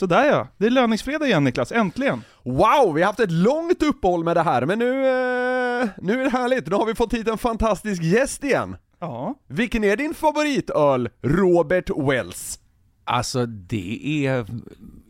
Sådär ja, det är löningsfredag igen Niklas, äntligen! Wow, vi har haft ett långt uppehåll med det här, men nu, eh, nu är det härligt. Nu har vi fått hit en fantastisk gäst igen. Ja. Vilken är din favoritöl, Robert Wells? Alltså det är,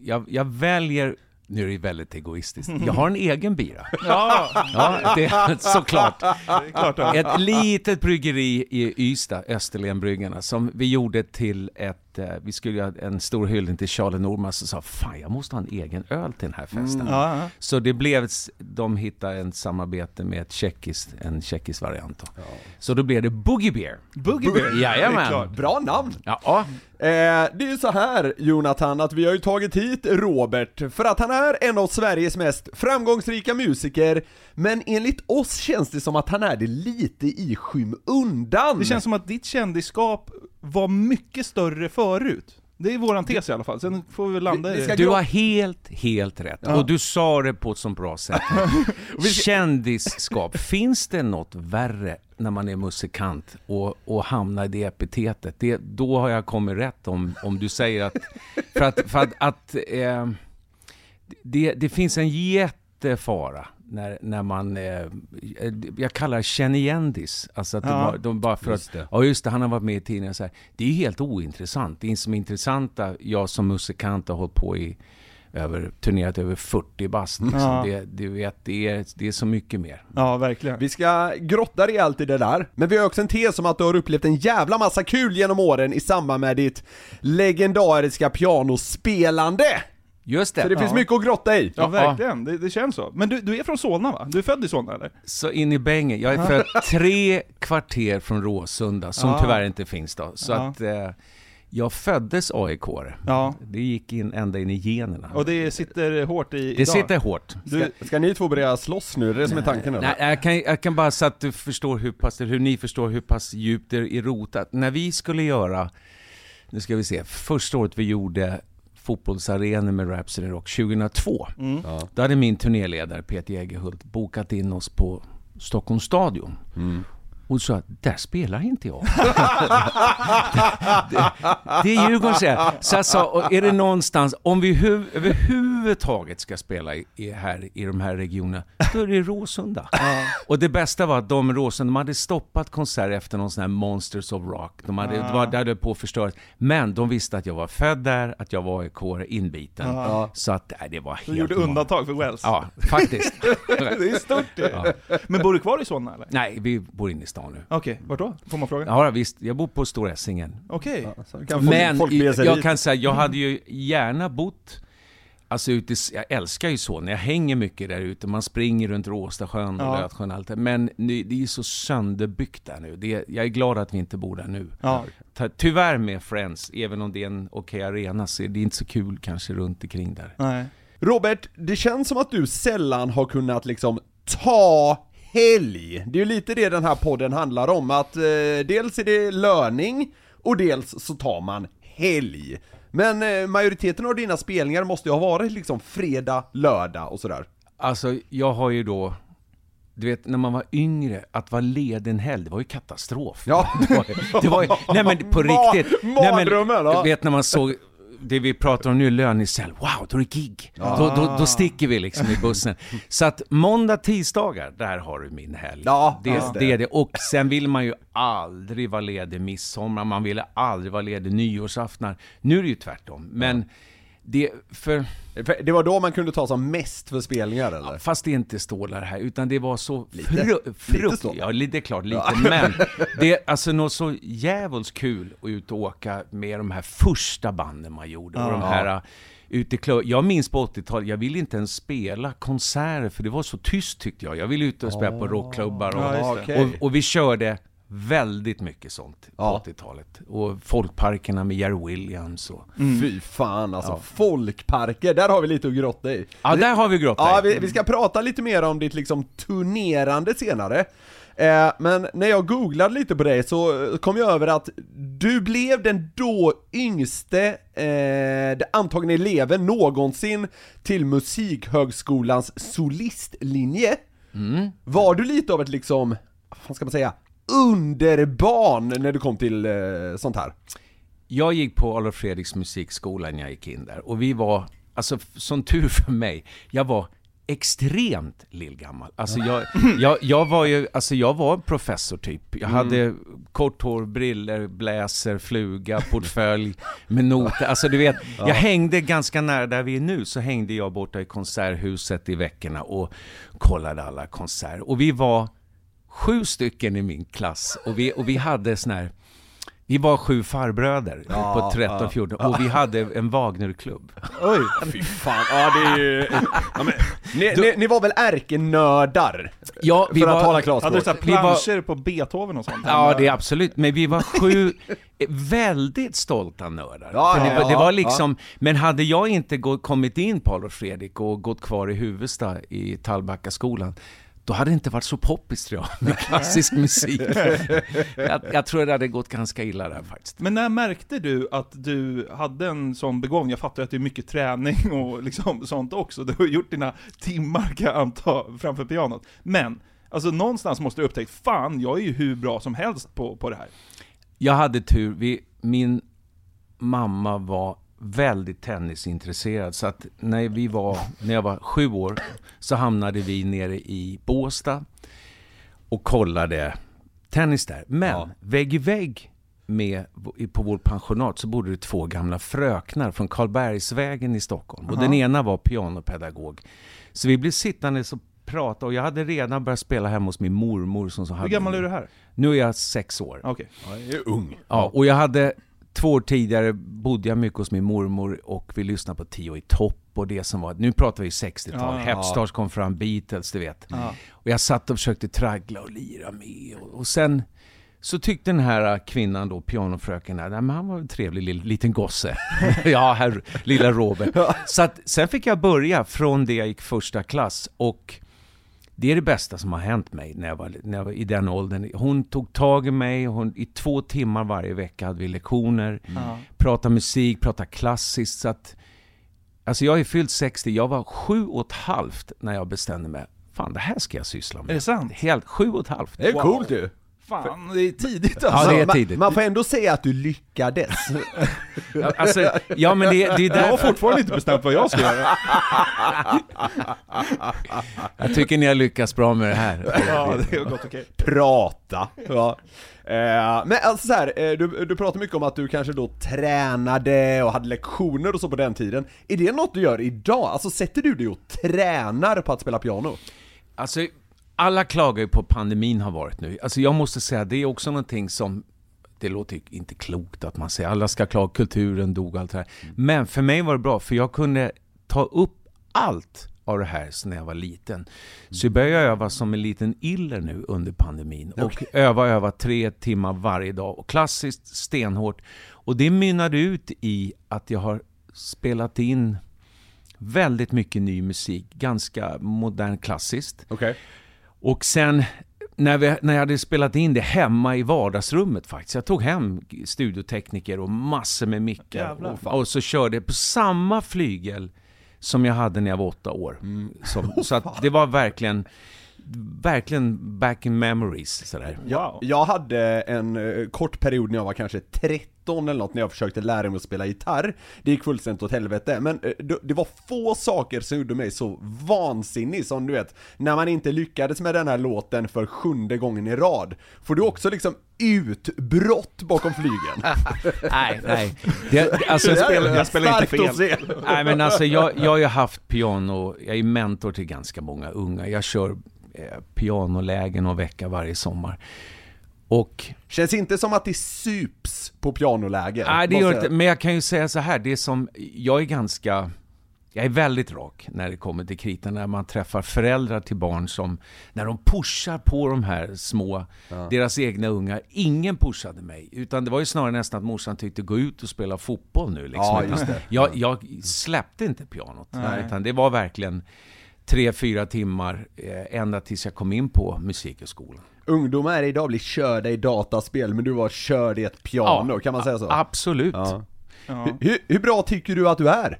jag, jag väljer, nu är det väldigt egoistiskt, jag har en egen bira. Ja, Ja, det är såklart. det är klart det. Ett litet bryggeri i Ystad, Österlenbryggarna, som vi gjorde till ett, eh, vi skulle göra en stor hyllning till Charlie Norman som sa fan jag måste ha en egen öl till den här festen. Ja, ja. Så det blev, de hittade en samarbete med ett tjeckiskt, en tjeckisk variant då. Så då blev det Boogie Beer. Boogie Bear, Jajamän. Bra namn! Ja, Eh, det är ju så här Jonathan, att vi har ju tagit hit Robert för att han är en av Sveriges mest framgångsrika musiker, men enligt oss känns det som att han är det lite i skymundan. Det känns som att ditt kändisskap var mycket större förut. Det är våran tes i alla fall, sen får vi väl landa i det. Du har helt, helt rätt. Och du sa det på ett så bra sätt. Kändisskap, finns det något värre när man är musikant och, och hamnar i det epitetet? Det, då har jag kommit rätt om, om du säger att... För att, för att, att eh, det, det finns en jättefara när, när man, eh, jag kallar det känigendis. Alltså att Ja. var, de bara för att, ja just det, han har varit med i tidningen så här. Det är ju helt ointressant. Det som är intressanta, jag som musikant har hållit på i över, turnerat över 40 bast. Liksom. Ja. Det, du vet, det är, det är så mycket mer. Ja, verkligen. Vi ska grotta rejält i det där, men vi har också en tes om att du har upplevt en jävla massa kul genom åren i samband med ditt legendariska pianospelande! Just det. Så det finns mycket att grotta i. Ja, verkligen. Det, det känns så. Men du, du är från Solna va? Du är född i Solna eller? Så in i bängen. Jag är född tre kvarter från Råsunda, som Ja. tyvärr inte finns då. Så Ja. att eh, jag föddes aik Ja. Det gick in ända in i generna. Och det sitter hårt i det idag. sitter hårt. Ska, ska ni två börja slåss nu? Är det det som är tanken eller? Nej, jag kan, jag kan bara så att du förstår hur pass, hur ni förstår hur pass djupt det är rotat. När vi skulle göra, nu ska vi se, första året vi gjorde fotbollsarenor med Rhapsody Rock 2002. Mm. Då hade min turnéledare Peter Jägerhult bokat in oss på Stockholms stadion. Och sa att där spelar inte jag. det, det är Djurgården säger. Så jag sa, är det någonstans, om vi hu- överhuvudtaget ska spela i, här, i de här regionerna, då är det Råsunda. Och det bästa var att de i Råsunda, de hade stoppat konsert efter någon sån här Monsters of Rock. De hade, det var, det hade på att förstöras. Men de visste att jag var född där, att jag var i inbiten. Så att, nej, det var helt Du gjorde normalt. undantag för Wells. Ja, faktiskt. Det är stort det. Men bor du kvar i Solna eller? Nej, vi bor inne i stan nu. Okej, vart då? Får man fråga? Ja, visst. Jag bor på Stora Essingen. Okej. Kan folk, Men folk jag dit. kan säga, jag hade ju gärna bott Alltså ute, jag älskar ju så när jag hänger mycket där ute, man springer runt Råstasjön och Ja. Lötsjön och allt det. Men nu, det är så sönderbyggt där nu. Det, jag är glad att vi inte bor där nu. Ja. Tyvärr med Friends, även om det är en okej arena, så är det inte så kul kanske runt omkring där. Nej. Robert, det känns som att du sällan har kunnat liksom ta helg. Det är ju lite det den här podden handlar om, att eh, dels är det löning och dels så tar man helg. Men eh, majoriteten av dina spelningar måste ju ha varit liksom fredag, lördag och sådär. Alltså, jag har ju då du vet, när man var yngre, att vara ledig en helg, det var ju katastrof. Ja. Det var, det var nej men på riktigt. Nej, mardrömmen. Du vet när man såg det vi pratar om nu, lönesäll, wow, då är det gig. Då, då, då sticker vi liksom i bussen. Så att måndag, tisdagar, där har du min helg. Ja, det, just det. det. är det. Och sen vill man ju aldrig vara ledig midsommar, man ville aldrig vara ledig nyårsaftnar. Nu är det ju tvärtom. Men Det, för, För Det var då man kunde ta som mest för spelningar eller? fast det är inte stålar här, utan det var så Lite. fru, stålar. ja det är klart lite, men det är alltså något så jävligt kul att ut och åka med de här första banden man gjorde och de här uh, ute i. Jag minns på 80-talet, jag ville inte ens spela konserter för det var så tyst tyckte jag. Jag ville ut och spela på rockklubbar och, Ja, och, och vi körde väldigt mycket sånt på Ja. 80-talet. Och folkparkerna med Jerry Williams och... Fy fan alltså, folkparker, där har vi lite att grotta i. Ja, där har vi grottat. Ja, vi, vi ska prata lite mer om ditt liksom turnerande senare. Eh, men när jag googlade lite på dig så eh, kom jag över att du blev den då yngste eh, antagna eleven någonsin till Musikhögskolans solistlinje. Var du lite av ett liksom, vad ska man säga, underbarn när du kom till eh, sånt här? Jag gick på Adolf Fredriks musikskola när jag gick in där och vi var, alltså som tur för mig, jag var extremt lillgammal. Alltså jag, jag, jag var ju, alltså jag var en professor typ. Jag hade kort hår, briller, bläser, fluga, portfölj med noter. Alltså du vet, jag hängde ganska nära där vi är nu, så hängde jag borta i konserthuset i veckorna och kollade alla konserter. Och vi var sju stycken i min klass och vi, och vi hade sån här vi var sju farbröder på 13-14 och vi hade en Wagnerklubb. Oj! Fy fan, ja det är ju... Ja, men, ni, ni, ni var väl ärkenördar? Ja, vi för att var, tala Hade du klarspråk. såhär Vi var- planscher på Beethoven och sånt? Ja, det är absolut. Men vi var sju väldigt stolta nördar. Ja, det, ja, var- det ja, var liksom, Men hade jag inte gå, kommit in på Adolf Fredrik och gått kvar i Huvudsta i Tallbackaskolan, då hade det inte varit så poppis tror jag, med klassisk musik. jag, jag tror det hade gått ganska illa där faktiskt. Men när märkte du att du hade en sån begåvning? Jag fattar att det är mycket träning och liksom sånt också. Du har gjort dina timmar kan jag anta framför pianot. Men, alltså någonstans måste du upptäckt, fan jag är ju hur bra som helst på, på det här. Jag hade tur, vi, min mamma var väldigt tennisintresserad så att när, vi var, när jag var sju år så hamnade vi nere i Båstad och kollade tennis där. Men Ja. vägg i vägg med, på vår pensionat så bodde det två gamla fröknar från Karlbergsvägen i Stockholm. Och den ena var pianopedagog. Så vi blev sittande och pratade och jag hade redan börjat spela hemma hos min mormor som så Hur gammal är du här? Nu är jag sex år. Okej. Ja, jag är ung. Ja, och jag hade två år tidigare bodde jag mycket hos min mormor och vi lyssnade på Tio i topp och det som var, nu pratar vi 60-tal, Ja. Hepstars kom fram, Beatles, du vet. Ja. Och jag satt och försökte traggla och lira med och, och sen så tyckte den här kvinnan då, pianofröken, där, "Nej, men han var en trevlig lill, liten gosse. ja, här, lilla Robert. Så att, sen fick jag börja från det jag gick första klass och det är det bästa som har hänt mig när jag var, när jag var i den åldern. Hon tog tag i mig, hon, i två timmar varje vecka hade vi lektioner, Ja. prata musik, prata klassiskt. Så att, alltså jag är fyllt 60, jag var sju och ett halvt när jag bestämde mig. Fan, det här ska jag syssla med. Är det sant? Helt sju och ett halvt. Det är Wow. coolt ju. Fan, det är tidigt Ja, alltså. det är man, tidigt. man får ändå säga att du lyckades. Alltså, ja men det, det är Jag har fortfarande inte bestämt vad jag ska göra. jag tycker ni har lyckats bra med det här. Ja, det har gått okej. Prata. Ja. Eh, men alltså så här, eh, du, du pratar mycket om att du kanske då tränade och hade lektioner och så på den tiden. Är det något du gör idag? Alltså sätter du dig och tränar på att spela piano? Alltså, alla klagar ju på pandemin har varit nu. Alltså jag måste säga, det är också någonting som det låter ju inte klokt att man säger alla ska klaga, kulturen dog allt det här. Men för mig var det bra, för jag kunde ta upp allt av det här sen när jag var liten. Så jag började öva som en liten iller nu under pandemin. Och öva, öva tre timmar varje dag. Och klassiskt, stenhårt. Och det mynnade ut i att jag har spelat in väldigt mycket ny musik. Ganska modern klassiskt. Okej. Och sen när, vi, när jag hade spelat in det hemma i vardagsrummet faktiskt. Jag tog hem studiotekniker och massor med mickar. Och, och så körde jag på samma flygel som jag hade när jag var åtta år. Som, så att det var verkligen... verkligen back in memories sådär. Wow. Jag hade en eh, kort period när jag var kanske 13 eller något när jag försökte lära mig att spela gitarr. Det gick fullständigt åt helvete, men eh, det, det var få saker som gjorde mig så vansinnig som du vet, när man inte lyckades med den här låten för sjunde gången i rad. Får du också liksom utbrott bakom flygen? nej, nej. Det, alltså, Det är jag spelar inte se. Nej men alltså jag, jag har ju haft piano, jag är mentor till ganska många unga. Jag kör pianolägen och vecka varje sommar. Och, Känns inte som att det sups på pianoläger. nej det gör inte, men jag kan ju säga så här, det är som, jag är ganska, jag är väldigt rak när det kommer till kritan, när man träffar föräldrar till barn som, när de pushar på de här små, deras egna ungar. Ingen pushade mig, utan det var ju snarare nästan att morsan tyckte gå ut och spela fotboll nu liksom. Ja. Jag, jag släppte inte pianot, Nej. utan det var verkligen tre, fyra timmar eh, ända tills jag kom in på musikhögskolan. Ungdomar idag blir körda i dataspel, men du var körd i ett piano, kan man säga så? Absolut. Ja. Ja. Hur, hur bra tycker du att du är?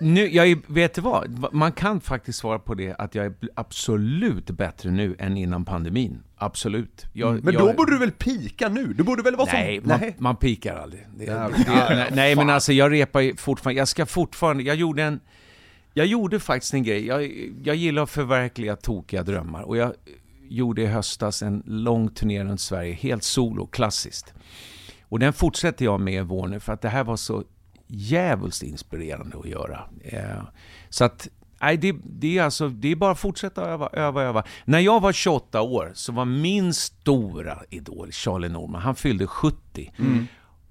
Nu, jag vet du vad? Man kan faktiskt svara på det att jag är absolut bättre nu än innan pandemin. Absolut. Jag, Mm. Men jag, då borde du väl pika nu? Du borde väl vara Nej, som... man, man pikar aldrig. Det, Ja, det, ja, nej, nej, men alltså jag repar ju fortfarande. Jag ska fortfarande, jag gjorde en, jag gjorde faktiskt en grej. Jag, jag gillar att förverkliga tokiga drömmar och jag gjorde i höstas en lång turné runt Sverige, helt solo, klassiskt. Och den fortsätter jag med i vår nu för att det här var så jävligt inspirerande att göra. Eh, så att, nej, det, det, är alltså, det är bara att fortsätta öva, öva, öva. När jag var 28 år så var min stora idol Charlie Norman, han fyllde 70.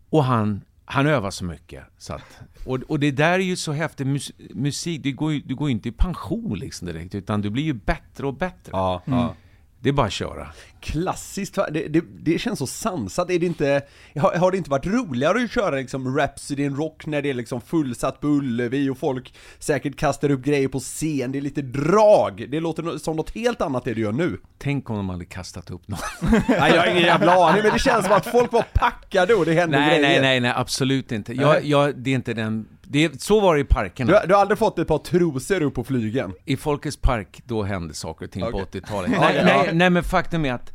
Och han, han övar så mycket. Så att, och, och det där är ju så häftigt, mus, musik, du går ju du går ju inte i pension liksom direkt, utan du blir ju bättre och bättre. Ja, ja. Det är bara att köra. Klassiskt, det, det, det känns så sansat, är det inte, har, har det inte varit roligare att köra liksom Rhapsody in Rock när det är liksom fullsatt på Ullevi och folk säkert kastar upp grejer på scen, det är lite drag, det låter som något helt annat det du gör nu. Tänk om de hade kastat upp någon. Nej jag har ingen jävla aning, men det känns som att folk var packade och det hände nej, grejer. nej, nej, nej, absolut inte. Jag, jag, det är inte den... Det så var det i parkerna. Du, du har aldrig fått ett par trosor upp på flygen? I Folkets park, då hände saker och ting Okej. på 80-talet. Ja, nej, nej, nej, men faktum är att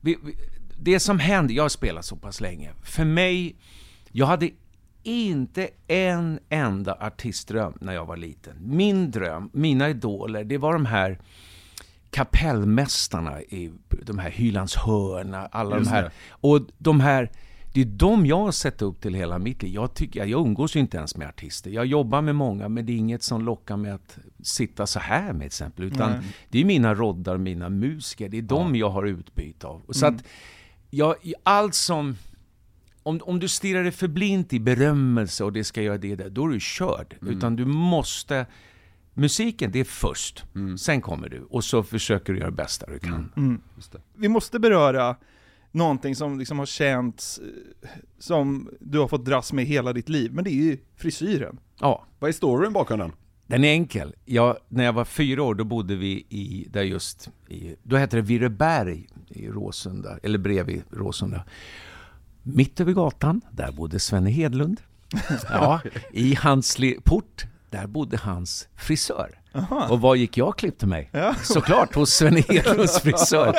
vi, vi, det som hände, jag har spelat så pass länge, för mig, jag hade inte en enda artistdröm när jag var liten. Min dröm, mina idoler, det var de här kapellmästarna i de här Hylands hörna, alla Just de här. det. Och de här, det är de jag har sett upp till hela mitt liv. Jag, tycker, jag umgås ju inte ens med artister. Jag jobbar med många, men det är inget som lockar mig att sitta så här med exempel. Utan Nej. det är mina roddar, mina musiker. Det är de jag har utbyte av. Så att, jag, allt som... Om, om du stirrar dig för blint i berömmelse och det ska göra det där, då är du körd. Utan du måste... Musiken, det är först. Sen kommer du. Och så försöker du göra det bästa du kan. Mm. Just det. Vi måste beröra någonting som liksom har känts eh, som du har fått dras med hela ditt liv, men det är ju frisyren. Ja. Vad är storyn bakom den? Den är enkel. Jag, när jag var fyra år, då bodde vi i, där just, i, då hette det Virreberg i Råsunda, eller bredvid Råsunda. Mitt över gatan, där bodde Svenne Hedlund. Ja, i hans port, där bodde hans frisör. Och var gick jag och klippte mig? Ja. Såklart hos Svenne Hedlunds frisör.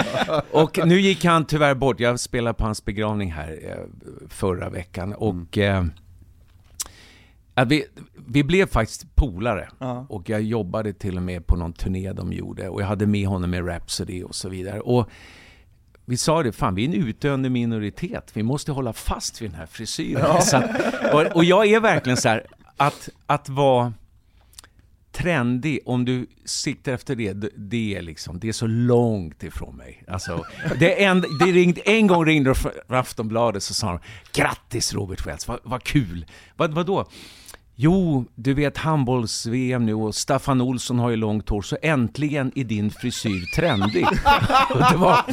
Och nu gick han tyvärr bort. Jag spelade på hans begravning här eh, förra veckan. Och eh, att vi, vi blev faktiskt polare. Ja. Och jag jobbade till och med på någon turné de gjorde. Och jag hade med honom i Rhapsody och så vidare. Och vi sa det, fan vi är en utdöende minoritet. Vi måste hålla fast vid den här frisyren. Så att, och, och jag är verkligen så här, att, att vara trendig, om du siktar efter det, det- är liksom, det är så långt ifrån mig. Alltså, det en, det ringde, en gång ringde de från Aftonbladet så sa de Grattis Robert Wells, vad, vad kul! Vad, vadå? Jo, du vet handbolls-VM nu och Staffan Olsson har ju långt hår, så äntligen är din frisyr trendig. Och det var,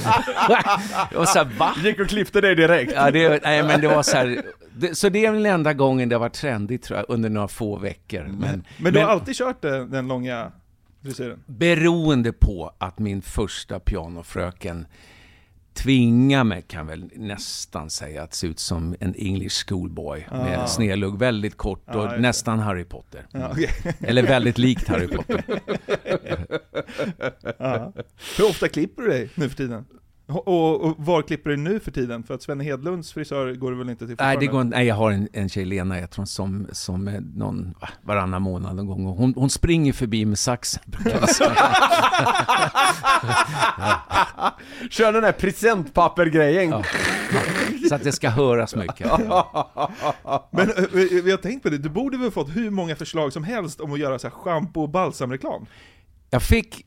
det var så här, va? Gick och klippte dig direkt? Ja, det, nej, men det var så här, det, så det är den enda gången det har varit trendigt tror jag, under några få veckor. Men, Men du har alltid kört den, den långa frisyren? Beroende på att min första pianofröken tvinga mig, kan väl nästan säga, att se ut som en English schoolboy med snedlugg, väldigt kort och Ja, just det. nästan Harry Potter. Ja, okej. Eller väldigt likt Harry Potter. Hur ofta klipper du dig nu för tiden? Och, och, och var klipper du nu för tiden? För att Sven Hedlunds frisör går du väl inte till Nej, det går, nej, jag har en, en tjej, Lena, jag tror som, som är någon va, varannan månad någon gång. Och hon, hon springer förbi med saxen. säga. Kör den här presentpappergrejen. Ja. Så att det ska höras mycket. Men eh, vi vi har tänkt på det, du borde väl fått hur många förslag som helst om att göra så här schampo och balsamreklam? Jag fick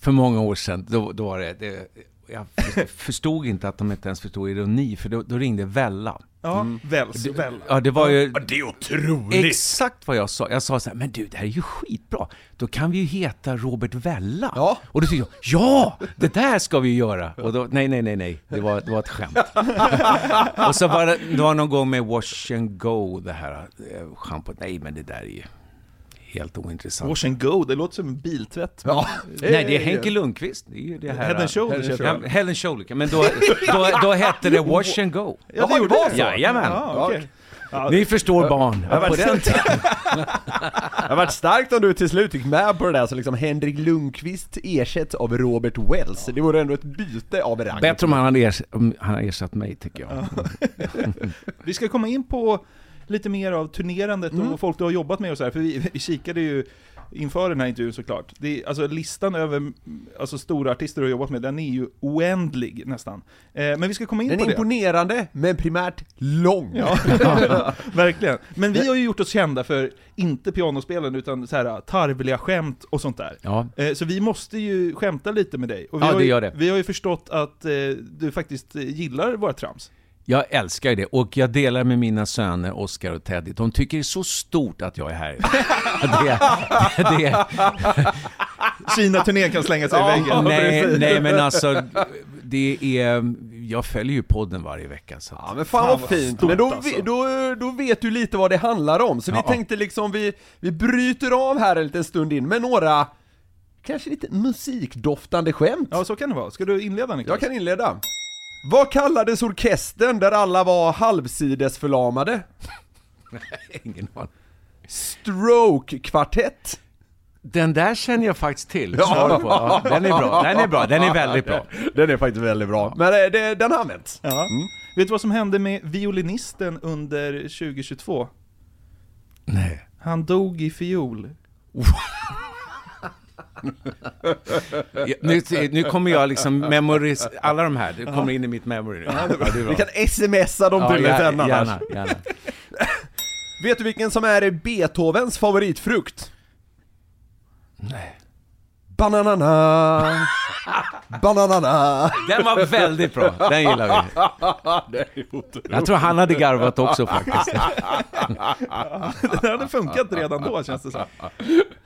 för många år sedan, då, då var det, det jag förstod inte att de inte ens förstod ironi, för då, då ringde Vella. Ja, väls, väl. Ja, det var ju Det är otroligt! exakt vad jag sa. Jag sa så här, men du, det här är ju skitbra. Då kan vi ju heta Robert Vella. Ja. Och då tyckte jag, ja, det där ska vi göra. Och då, nej, nej, nej, nej, det var, det var ett skämt. och så var det, det var någon gång med Wash and Go, det här eh, schampot. Nej, men det där är ju helt ointressant. Wash and go, det låter som en biltvätt. Ja, Nej, det är Henke Lundqvist. Det är ju det här... Head and Shoulders Head and heter det. Head and Shoulder, men då, då, då hette det Wash and Go. Ja, det gjorde det? Jajamän. Ja, okej. Ja, Ni förstår barn. Ja, men- På den tiden. Det hade varit starkt om du till slut gick med på det där så liksom Henrik Lundqvist ersätts av Robert Wells. Det vore ändå ett byte av rang. Bättre om han hade ersatt, om han hade ersatt mig, tycker jag. Vi ska komma in på lite mer av turnerandet och folk du har jobbat med och så här, för vi, vi kikade ju inför den här intervjun såklart. Det är, alltså listan över mm, alltså, stora artister du har jobbat med, den är ju oändlig nästan. Eh, men vi ska komma in Den på är det. imponerande, men primärt lång. Ja, verkligen. Men vi har ju gjort oss kända för, inte pianospelen, utan så här tarvliga skämt och sånt där. Ja. Eh, Så vi måste ju skämta lite med dig. Och vi Ja, har det gör det. Vi har ju förstått att eh, du faktiskt gillar våra trams. Jag älskar det, och jag delar med mina söner Oscar och Teddy. De tycker det är så stort att jag är här. det, det, Kina-turnén kan slänga sig i väggen. nej, nej, men alltså, det är... Jag följer ju podden varje vecka. Så Ja men fan, Fan vad fint, stort men då, alltså. vi- då, då vet du lite vad det handlar om, så vi Ja. tänkte liksom vi, vi bryter av här en liten stund in med några, kanske lite musikdoftande skämt. Ja, så kan det vara. Ska du inleda Niklas? Jag kan inleda. Vad kallades orkestern där alla var halvsidesförlamade? ingen aning. Stroke-kvartett. Den där känner jag faktiskt till. Ja. På. Ja, den är bra, den är bra, den är väldigt bra. Den är faktiskt väldigt bra, men eh, det, den har använts. Ja. Vet du vad som hände med violinisten under 2022? Nej. Han dog i fiol. Nu, nu kommer jag liksom memoris... Alla de här, det kommer in i mitt memory nu. Ja. Vi kan smsa dem till Ja, annars. gärna, gärna. Vet du vilken som är Beethovens favoritfrukt? Nej. Bananana. Bananana. Den var väldigt bra, den gillar vi. Jag tror han hade garvat också faktiskt. Det hade funkat redan då känns det som.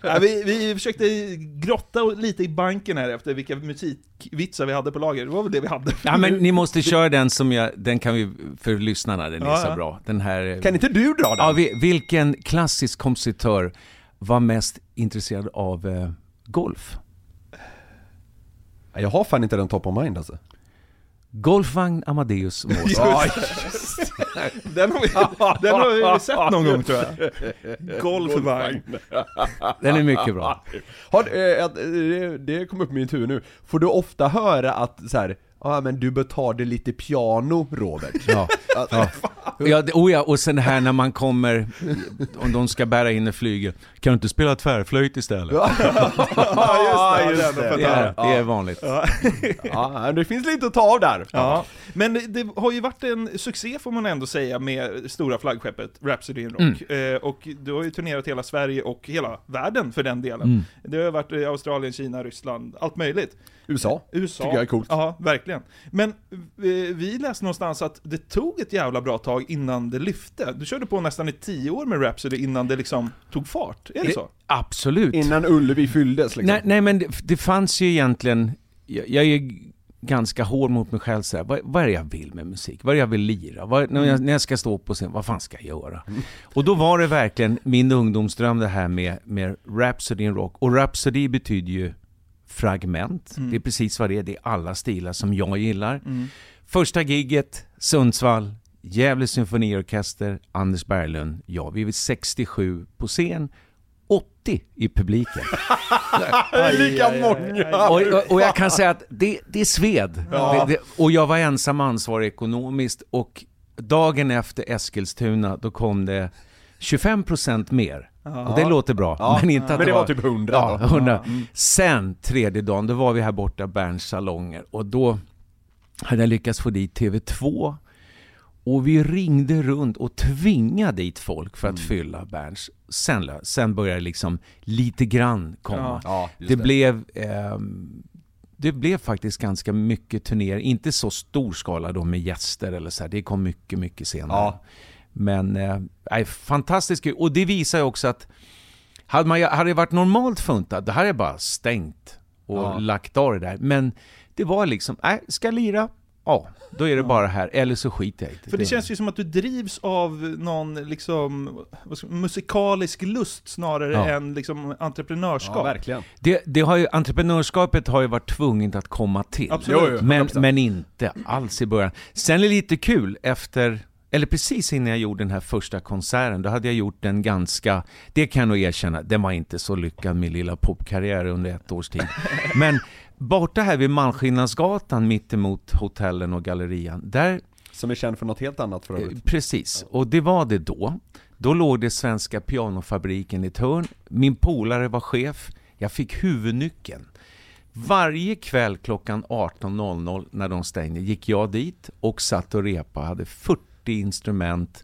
Ja, vi, vi försökte grotta lite i banken här efter vilka musikvitsar vi hade på lager. Det var väl det vi hade. Ja men ni måste köra den som jag, den kan vi, för lyssnarna, den är Ja, så bra. Den här... Kan inte du dra den? Ja, vi- vilken klassisk kompositör var mest intresserad av eh, golf? Jag har fan inte den top of mind alltså. Golfvagn Amadeus Mozart. Ja, Den har vi, den har vi sett någon gång tror jag. Golfvagn. Den är mycket bra. Har, eh, eh, det, det kom upp i mitt huvud nu. Får du ofta höra att så här, ja men du bör ta det lite piano Robert? Ja. Ja. Ja, det- oh ja, och sen det här när man kommer, om de ska bära in en flygel, kan du inte spela tvärflöjt istället? Ja, Ja, just det. Det är, det är vanligt. Ja, det finns lite att ta av där. Ja, men det, det har ju varit en succé får man ändå säga med stora flaggskeppet Rhapsody in Rock. Eh, och du har ju turnerat hela Sverige och hela världen för den delen. Mm. Det har varit i Australien, Kina, Ryssland, allt möjligt. USA. USA. Tycker jag är coolt. Ja, verkligen. Men eh, vi läste någonstans att det tog ett jävla bra tag innan det lyfte. Du körde på nästan i tio år med Rhapsody innan det liksom tog fart. Är det så? Absolut. Innan Ullevi fylldes liksom. Nej, nej men det, det fanns ju egentligen, jag, jag är ganska hård mot mig själv så här, vad, vad är det jag vill med musik? Vad är det jag vill lira? Vad, när, jag, när jag ska stå på scen, vad fan ska jag göra? Och då var det verkligen min ungdomsdröm det här med, med Rhapsody in Rock. Och Rhapsody betyder ju fragment. Mm. Det är precis vad det är, det är alla stilar som jag gillar. Första gigget, Sundsvall, Gävle symfoniorkester, Anders Berglund, ja, vi är 67 på scen, 80 i publiken. Lika många! Och, och, och jag kan säga att det, det är sved. Ja. Det, det, och jag var ensam ansvarig ekonomiskt och dagen efter Eskilstuna, då kom det 25% mer. Och det låter bra, Ja. men inte att Men det var typ 100 Ja. 100. Sen tredje dagen, då var vi här borta Berns salonger och då hade jag lyckats få dit TV2 och vi ringde runt och tvingade dit folk för att fylla Berns. Sen, sen började det liksom lite grann komma. Ja, just det, blev ehm, det blev faktiskt ganska mycket turnéer, inte så stor skala då med gäster eller så här. det kom mycket, mycket senare. Ja. Men, eh, fantastiskt kul. Och det visar ju också att hade, man, hade det varit normalt funtat, då hade jag bara stängt och Ja. lagt av det där. Men det var liksom, nej, ska lira? Ja, då är det bara här, eller så skiter jag i det. För det känns ju som att du drivs av någon liksom, vad ska, musikalisk lust snarare Ja. än liksom entreprenörskap. Ja, verkligen. Det, det har ju, entreprenörskapet har ju varit tvunget att komma till. Absolut. Jo, jo. Men, 100%. men inte alls i början. Sen är det lite kul efter, eller precis innan jag gjorde den här första konserten, då hade jag gjort en ganska, det kan jag nog erkänna, den var inte så lyckad min lilla popkarriär under ett års tid. Men borta här vid Malmskillnadsgatan mittemot hotellen och gallerian, där Som är känd för något helt annat för Eh, övrigt. Precis, och det var det då. Då låg det Svenska Pianofabriken i ett hörn. Min polare var chef. Jag fick huvudnyckeln. Varje kväll klockan 18.00 när de stängde gick jag dit och satt och repa, hade 40 instrument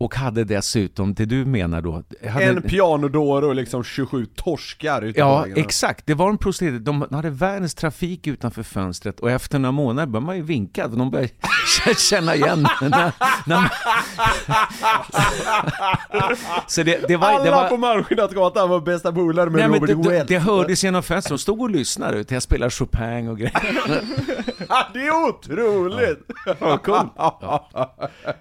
och hade dessutom, det du menar då... Hade, En pianodår och liksom 27 torskar ute Ja, exakt. Det var en prostituerad. De hade världens trafik utanför fönstret och efter några månader började man ju vinka. De började känna igen när, när man... Så det, det var... Alla det var på Malmskillnadsgatan var bästa polare med Nej, men Robert det, det, det hördes genom fönstret, de stod och lyssnade ut. Jag spelade Chopin och grejer. Det är otroligt!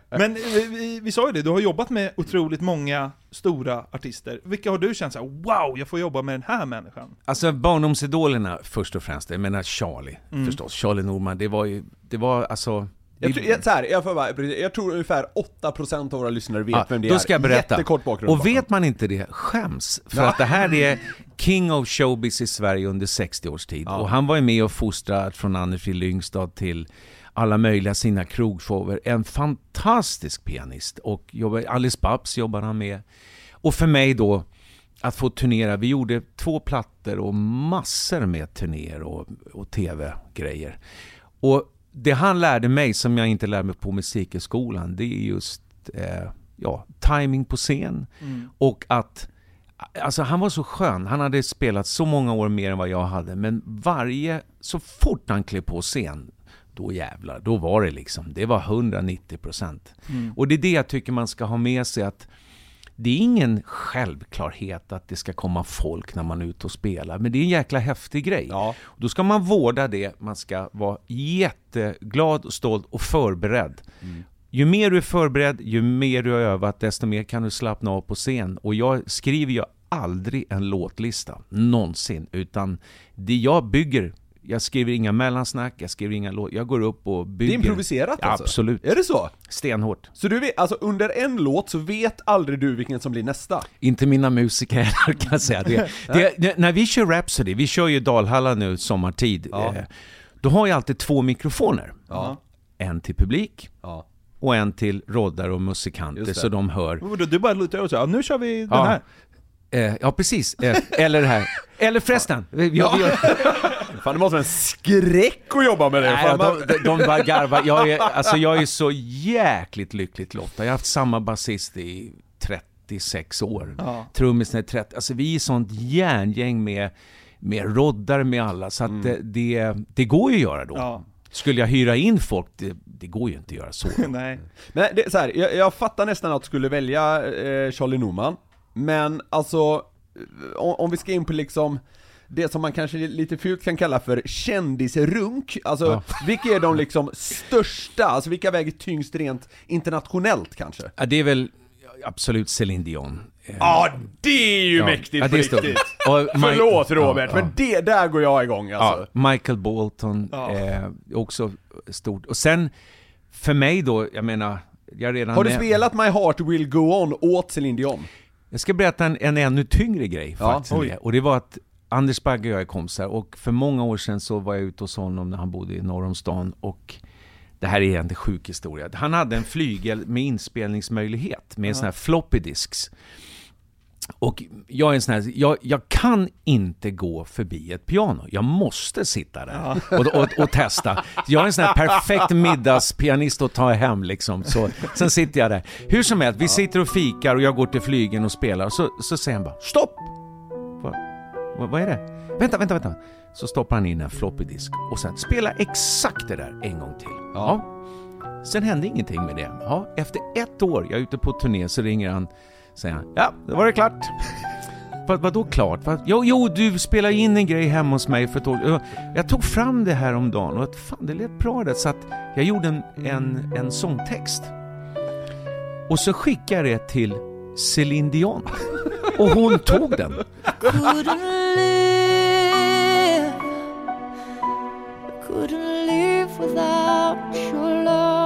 Men vi, vi, vi sa ju det, du har jobbat med otroligt många stora artister. Vilka har du känt såhär, wow, jag får jobba med den här människan? Alltså barndomsidolerna först och främst, jag menar Charlie förstås. Charlie Norman, det var ju, det var alltså... Jag, tror, jag, så här, jag, får bara, jag tror ungefär 8% av våra lyssnare vet Ja, vem det är. då ska jag berätta. Jättekort bakgrund Och vet man inte det, skäms. För att det här är King of Showbiz i Sverige under 60 års tid. Och han var ju med och fostrade från Anders W. Lyngstad till alla möjliga sina krogshower. En fantastisk pianist. Och jobbar, Alice Babs jobbade han med. Och för mig då, att få turnera. Vi gjorde två plattor och massor med turnéer och, och tv-grejer. Och det han lärde mig, som jag inte lärde mig på musikhögskolan, det är just eh, ja, timing på scen. Och att Alltså han var så skön, han hade spelat så många år mer än vad jag hade, men varje, så fort han klev på scen, då jävlar, då var det liksom, det var 190%. Och det är det jag tycker man ska ha med sig att det är ingen självklarhet att det ska komma folk när man är ute och spelar, men det är en jäkla häftig grej. Ja. Då ska man vårda det, man ska vara jätteglad och stolt och förberedd. Ju mer du är förberedd, ju mer du har övat, desto mer kan du slappna av på scen. Och jag skriver ju aldrig en låtlista, någonsin, utan det jag bygger, jag skriver inga mellansnack, jag skriver inga låtar, jag går upp och Det bygger. är improviserat alltså? Absolut. Är det så? Stenhårt. Så du vet, alltså under en låt så vet aldrig du vilken som blir nästa? Inte mina musiker heller kan jag säga. Det, det, det, när vi kör Rhapsody, vi kör ju Dalhalla nu sommartid, Ja. eh, då har jag alltid två mikrofoner. Ja. En till publik Ja. och en till roddare och musikanter det. så de hör. Du bara lutar över och säger, nu kör vi den Ja. här. Eh, ja, precis. Eh, eller det här. Eller förresten. Vi, vi, vi, Fan det måste vara en skräck att jobba med det. nej, Fan, de, man... de, de bara garvar. Jag är, alltså, jag är så jäkligt lyckligt lottad. Jag har haft samma basist i 36 år. Ja. Trummisen är 30. Alltså vi är sånt järngäng med, med roddare med alla. Så att det, det, det går ju att göra då. Ja. Skulle jag hyra in folk, det, det går ju inte att göra så. Nej. Men det, så här, jag, jag fattar nästan att du skulle välja eh, Charlie Norman, men alltså, om, vi ska in på liksom det som man kanske lite fult kan kalla för kändisrunk, alltså Ja. vilka är de liksom största, alltså vilka väger tyngst rent internationellt kanske? Ja, det är väl, absolut Céline Dion. Eh, Ja, det är ju ja. mäktigt Ja, på det är stort. riktigt. Förlåt Robert, Ja, ja. men det, där går jag igång alltså. Ja, Michael Bolton, eh, också stort. Och sen, för mig då, jag menar, jag redan Har du spelat My Heart Will Go On åt Céline Dion? Jag ska berätta en, en ännu tyngre grej Ja, faktiskt. oj. Och det var att Anders Bagge och jag är kompisar och för många år sedan så var jag ute hos honom när han bodde i norr om stan och det här är en sjuk historia. Han hade en flygel med inspelningsmöjlighet med såna här floppy disks. Och jag är en sån här, jag, jag kan inte gå förbi ett piano. Jag måste sitta där och, och, och testa. Jag är en sån här perfekt middagspianist att ta hem liksom. Så, sen sitter jag där. Hur som helst, vi sitter och fikar och jag går till flygen och spelar. Så, så säger han bara stopp! Vad, vad, vad är det? Vänta, vänta, vänta. Så stoppar han in en floppy disk och sen spela exakt det där en gång till. Ja. Sen hände ingenting med det. Ja, efter ett år, jag är ute på turné, så ringer han säger han, ja, då var det klart. Vad, vadå klart? Vad, jo, jo, du spelade in en grej hemma hos mig för ett år Jag- Jag tog fram det här om dagen och att fan, det lät bra det, så att jag gjorde en, en, en sångtext. Och så skickade jag det till Céline Dion. Och hon tog den. couldn't live, couldn't live without your love.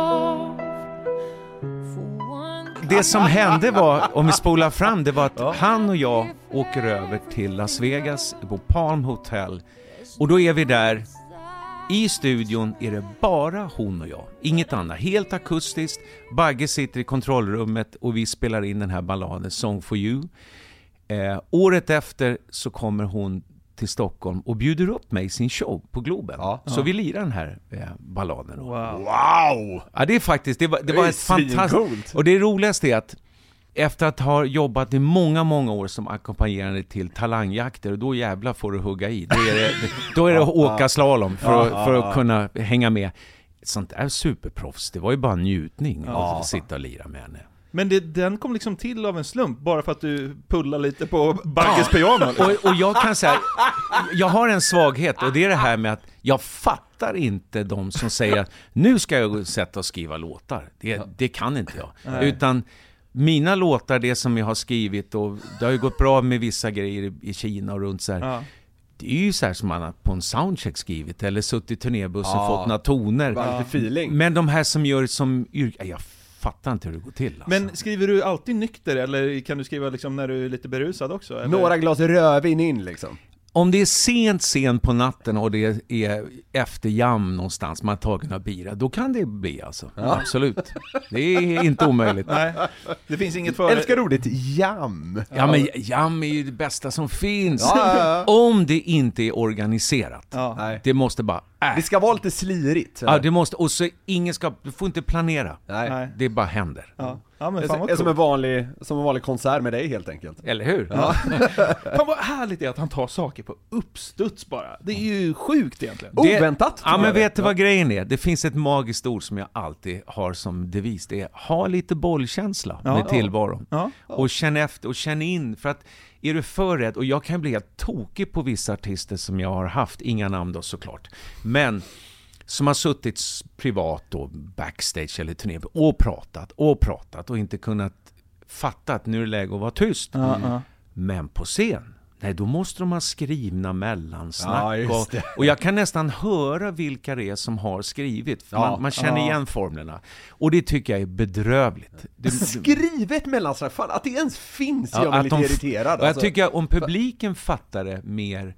Det som hände var, om vi spolar fram, det var att han och jag åker över till Las Vegas på Palm Hotel. Och då är vi där, i studion är det bara hon och jag, inget annat. Helt akustiskt, Bagge sitter i kontrollrummet och vi spelar in den här balladen Song for you. Eh, året efter så kommer hon till Stockholm och bjuder upp mig i sin show på Globen. Ja. Så vi lirar den här eh, balladen. Wow. Wow! Ja, det är faktiskt, det var, det Det var ett fantastiskt... Och det roligaste är att efter att ha jobbat i många, många år som ackompanjerande till talangjakter, då jävlar får du hugga i. Då är det, då är det att åka slalom för, att, för att kunna hänga med. Sånt där superproffs, det var ju bara njutning att sitta och lira med henne. Men det, den kom liksom till av en slump, bara för att du pullar lite på Bagges piano. liksom. Och, och jag kan säga, jag har en svaghet och det är det här med att jag fattar inte de som säger att nu ska jag sätta och skriva låtar. Det, det kan inte jag. Utan mina låtar, det som jag har skrivit och det har ju gått bra med vissa grejer i- Kina och runt så här. Ja. Det är ju så här som man har på en soundcheck skrivit eller suttit i turnébussen och Ja. fått några toner. Men de här som gör det som yrke, jag fattar inte hur det går till alltså. Men skriver du alltid nykter, eller kan du skriva liksom när du är lite berusad också? Eller? Några glas rödvin in liksom. Om det är sent, sent på natten och det är efter jam någonstans, man har tagit några bira, då kan det bli alltså. Absolut. Det är inte omöjligt. Nej, det finns inget för... Älskar ordet jam. Ja men jam är ju det bästa som finns. Ja, ja, Om det inte är organiserat. Ja. Det måste bara, äh. Det ska vara lite slirigt. Ja, det måste, och så ingen ska, du får inte planera. Nej. Nej. Det bara händer. Ja. ja, men Det fan är, vad är som en vanlig, som en vanlig konsert med dig helt enkelt. Eller hur? Fan vad härligt det är att han tar saker på uppstuds bara. Det är ju sjukt egentligen. Det- Oväntat, Ja men jag. vet du vad grejen är? Det finns ett magiskt ord som jag alltid har som devis. Det är ha lite bollkänsla Ja. med tillvaron. Ja. Och känn efter och känn in. För att är du för rädd, och jag kan bli helt tokig på vissa artister som jag har haft, inga namn då såklart. Men som har suttit privat då, backstage eller turné och pratat och pratat och inte kunnat fatta att nu är det läge att vara tyst. Ja. Men på scen, nej då måste de ha skrivna mellansnack. Ja, och, och jag kan nästan höra vilka det är som har skrivit. För Ja, man, man känner ja. igen formlerna. Och det tycker jag är bedrövligt. Det, Skrivet mellansnack, fan att det ens finns Ja, gör mig att lite de irriterad. och jag alltså. tycker att om publiken fattar det mer,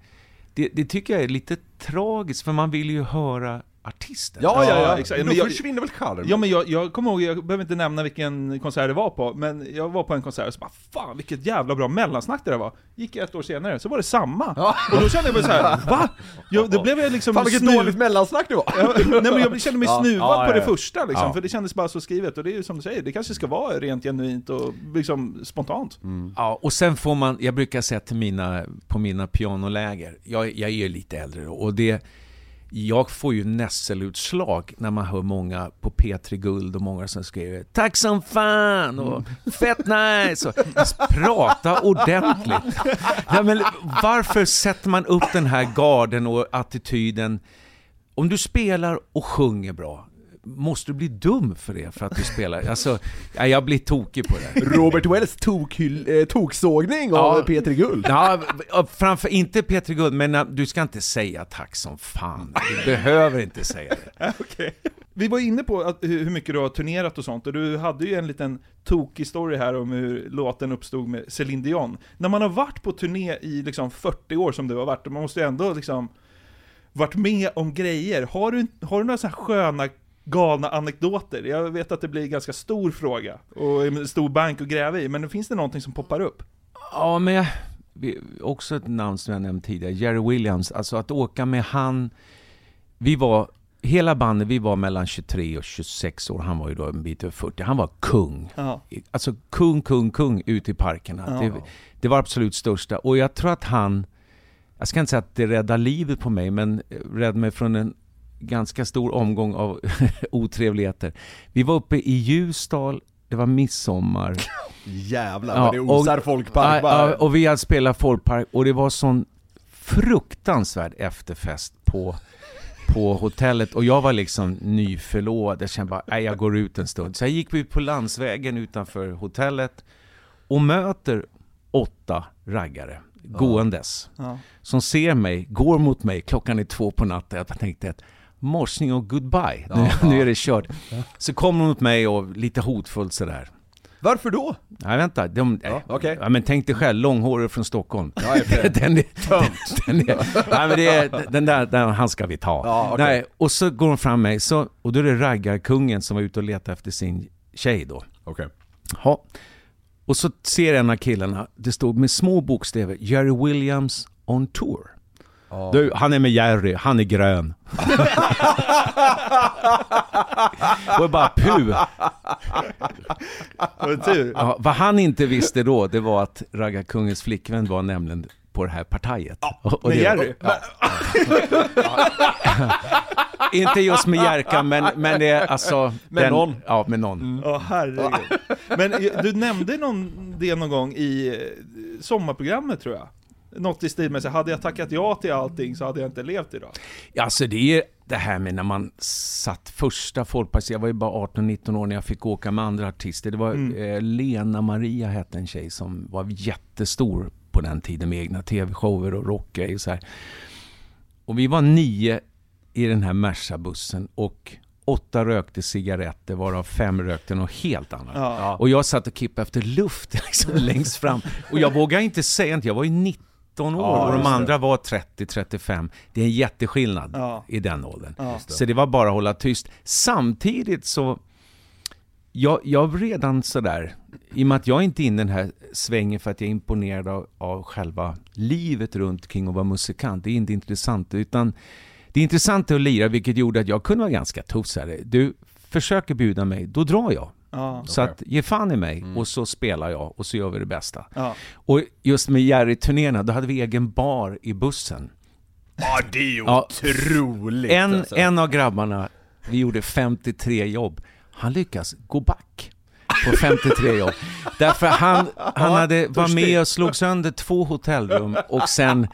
det, det tycker jag är lite tragiskt, för man vill ju höra artisten. Ja, ja, Ja, exakt. Då Men jag- försvinner väl charmen? Ja men jag, jag kommer ihåg, jag behöver inte nämna vilken konsert det var på, men jag var på en konsert och så bara Fan vilket jävla bra mellansnack det där var! Gick ett år senare, så var det samma! Ja. Och då kände jag mig så här, va? Jag, då blev jag liksom Fan vilket snuv- dåligt mellansnack det var! Nej men jag kände mig Ja, snuvad ja, på ja, det första liksom, Ja. för det kändes bara så skrivet, och det är ju som du säger, det kanske ska vara rent genuint och liksom spontant. Ja, och sen får man, jag brukar säga till mina, på mina pianoläger, jag, jag är ju lite äldre då, och det, jag får ju nässelutslag när man hör många på P3 Guld och många som skriver ”Tack som fan” och ”Fett nice” och prata ordentligt. Ja, men varför sätter man upp den här garden och attityden? Om du spelar och sjunger bra, måste du bli dum för det, för att du spelar? Alltså, ja, jag blir tokig på det. Robert Wells tokhyll, eh, toksågning av Ja. Peter Guld. Ja, framför, inte Peter Guld, men äh, du ska inte säga tack som fan. Du behöver inte säga det. Okej. Vi var inne på att, hur mycket du har turnerat och sånt, och du hade ju en liten tokig story här om hur låten uppstod med Céline Dion. När man har varit på turné i liksom 40 år som du har varit, man måste ju ändå liksom varit med om grejer. Har du, har du några sådana här sköna, galna anekdoter? Jag vet att det blir en ganska stor fråga, och en stor bank att gräva i, men finns det någonting som poppar upp? Ja, men jag, också ett namn som jag nämnt tidigare, Jerry Williams. Alltså att åka med han, vi var, hela bandet, vi var mellan 23 och 26 år, han var ju då en bit över 40. Han var kung. Ja. Alltså kung, kung, kung ute i parkerna. Det, det var absolut största. Och jag tror att han, jag ska inte säga att det räddade livet på mig, men räddade mig från en ganska stor omgång av otrevligheter. Vi var uppe i Ljusdal, det var midsommar. Jävlar Ja, vad det osar och- folkpark Ja, bara. ja, och vi hade spelat folkpark och det var sån fruktansvärd efterfest på, på hotellet och jag var liksom nyförlovad. Jag kände bara, nej jag går ut en stund. Så jag gick ut på landsvägen utanför hotellet och möter åtta raggare gåendes. Ja. Som ser mig, går mot mig, klockan är två på natten. Jag tänkte att morsning och goodbye, nu, nu är det kört. Så kommer de mot mig och lite hotfullt sådär. Varför då? Nej vänta, de, Ja, okej. ja, men tänk dig själv, långhårig från Stockholm. Ja, är den, är, den, den, är, nej, men det är, den där, den, han ska vi ta. Ja, okej. nej, och så går de fram mig, så, och då är det raggarkungen som var ute och letade efter sin tjej då. Okej. Ja. Och så ser en av killarna, det står med små bokstäver, Jerry Williams on tour. Du, han är med Jerry, han är grön. och bara puh. Var tur? Ja, vad han inte visste då, det var att raggarkungens flickvän var nämligen på det här partiet. Och- och Med det- Jerry? Ja. inte just med Jerka, men, men det är alltså... Med någon. Mm. Ja, med någon. Ja, herregud. Men eh, du nämnde någon, det någon gång i eh, sommarprogrammet tror jag. Något i stil med så hade jag tackat ja till allting så hade jag inte levt idag. Alltså det är det här med när man satt första folkpartiet, jag var ju bara 18-19 år när jag fick åka med andra artister. Det var eh, Lena Maria hette en tjej som var jättestor på den tiden med egna tv-shower och rockgrejer och så här. Och vi var nio i den här Merca-bussen och åtta rökte cigaretter varav fem rökte något helt annat. Ja. Och jag satt och kippade efter luft liksom, längst fram. Och jag vågade inte säga något, jag var ju 19 år Ja, och de det. andra var 30-35. Det är en jätteskillnad Ja. i den åldern. Ja. Så det var bara att hålla tyst. Samtidigt så, jag, jag var redan sådär, i och med att jag inte är inne i den här svängen för att jag är imponerad av, av själva livet runt kring att vara musikant. Det är inte intressant, utan det intressanta är att lira, vilket gjorde att jag kunde vara ganska tuff så här. Du försöker bjuda mig, då drar jag. Ja. Så att ge fan i mig och så spelar jag och så gör vi det bästa. Ja. Och just med Jerry-turnéerna, då hade vi egen bar i bussen. Ja, det är ju Ja. otroligt En, alltså. en av grabbarna, vi gjorde 53 jobb, han lyckas gå back på 53 jobb. Därför han, han hade, var med och slog sönder två hotellrum och sen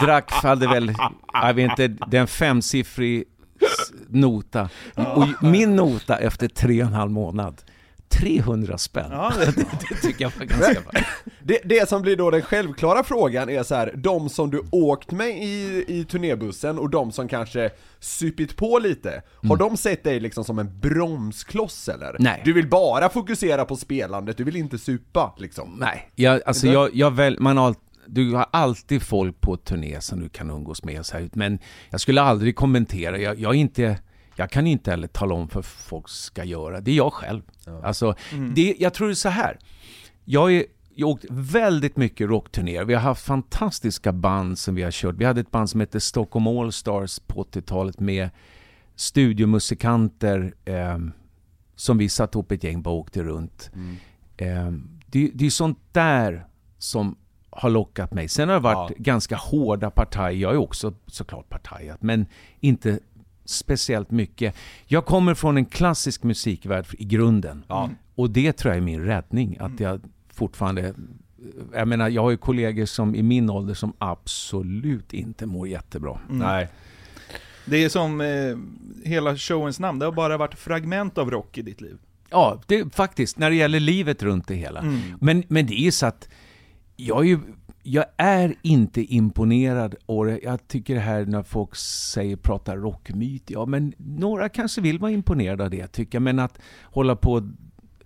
drack, hade väl, jag vet inte, den femsiffrig nota. Och min nota efter tre och en halv månad, 300 spänn. Ja, det, Det tycker jag var ganska bra. Det, det som blir då den självklara frågan är så här, de som du åkt med i, i turnébussen och de som kanske supit på lite, har de sett dig liksom som en bromskloss eller? Mm. Nej. Du vill bara fokusera på spelandet, du vill inte supa liksom? Nej, jag, alltså jag, jag väl, man har, du har alltid folk på turné som du kan umgås med så här, men jag skulle aldrig kommentera, jag, jag är inte, jag kan inte heller tala om för vad folk ska göra, det är jag själv. Alltså, det, jag tror det är så här. jag är jag har åkt väldigt mycket rockturnéer. Vi har haft fantastiska band som vi har kört. Vi hade ett band som hette Stockholm All Stars på 80-talet med studiomusikanter eh, som vi satte ihop ett gäng och åkte runt. Eh, det, det är sånt där som har lockat mig. Sen har det varit ganska hårda partier. Jag är också såklart partajat, men inte speciellt mycket. Jag kommer från en klassisk musikvärld i grunden. Och det tror jag är min räddning. Att jag fortfarande... Jag menar, jag har ju kollegor som i min ålder som absolut inte mår jättebra. Nej. det är som, eh, hela showens namn, det har bara varit fragment av rock i ditt liv. Ja, det, faktiskt, när det gäller livet runt det hela. Mm. Men, men det är ju så att jag är, ju, jag är inte imponerad och jag tycker det här när folk säger, pratar rockmyt, ja men några kanske vill vara imponerade av det tycker jag, men att hålla på och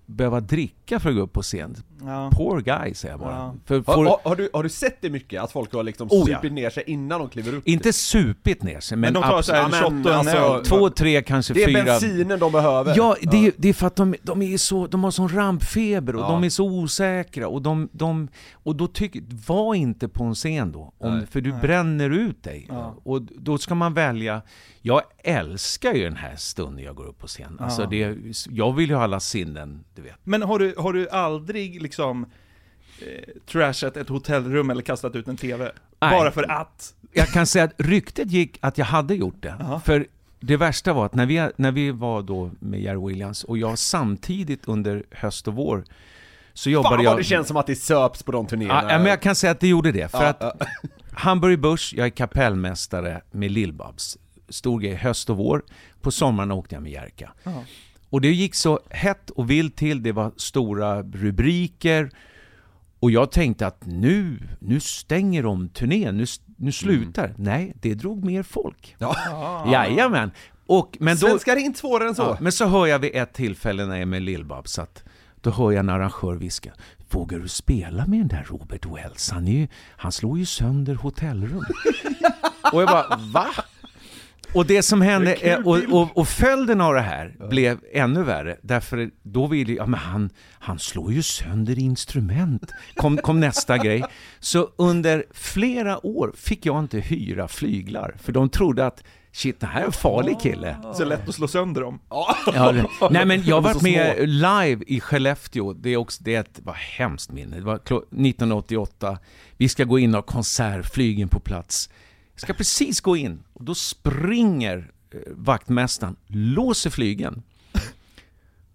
behöva dricka för att gå upp på scen, Ja. poor guy säger jag bara. Ja. För, Har, får, har, har, du, har du sett det mycket? Att folk har liksom Oh, ja. supit ner sig innan de kliver upp? inte supit ner sig, men, Men de tar så här en shot och Ja, alltså, två, tre, kanske Det är fyra. bensinen de behöver. Ja, det, är- det är för att de, de, är så, de har sån rampfeber och Ja. de är så osäkra. Och, de, de, och då tycker, var inte på en scen då, om, Nej. för du bränner ut dig. Ja. Och då ska man välja, jag älskar ju den här stunden jag går upp på scen. Alltså Ja. det, jag vill ju ha alla sinnen, du vet. Men har du, har du aldrig liksom eh, trashat ett hotellrum eller kastat ut en TV? Nej. Bara för att? Jag kan säga att ryktet gick att jag hade gjort det. Jaha. För det värsta var att när vi, när vi var då med Jerry Williams och jag samtidigt under höst och vår så jobbade Fan jag... det känns som att det söps på de turnéerna. Ja, men jag kan säga att det gjorde det. För Ja, att ja. Hamburg Busch, jag är kapellmästare med Lill-Babs. Stor grej, höst och vår. På sommaren åkte jag med Jerka. Ja. Och det gick så hett och vilt till, det var stora rubriker. Och jag tänkte att nu, nu stänger de turnén, nu, nu slutar. Nej, det drog mer folk. Ja. Jajamän. Och, men då, Svenskar är inte svårare än så. Ja, men så hör jag vid ett tillfälle när jag är med Lill-Babs att då hör jag en arrangör viska Vågar du spela med den där Robert Wells? Han, är ju, han slår ju sönder hotellrum. och jag bara, va? Och det som hände, är, och, och, och följden av det här blev ännu värre, därför då ville ja men han, han slår ju sönder instrument, kom, kom nästa grej. Så under flera år fick jag inte hyra flyglar, för de trodde att shit, det här är en farlig kille. Så lätt att slå sönder dem. Ja, det, nej men jag har varit Så med live i Skellefteå, det är också, det är ett, var hemskt minne. Det var klo- 1988, vi ska gå in och ha konsert, flygen på plats. Ska precis gå in, och då springer eh, vaktmästaren, låser flygen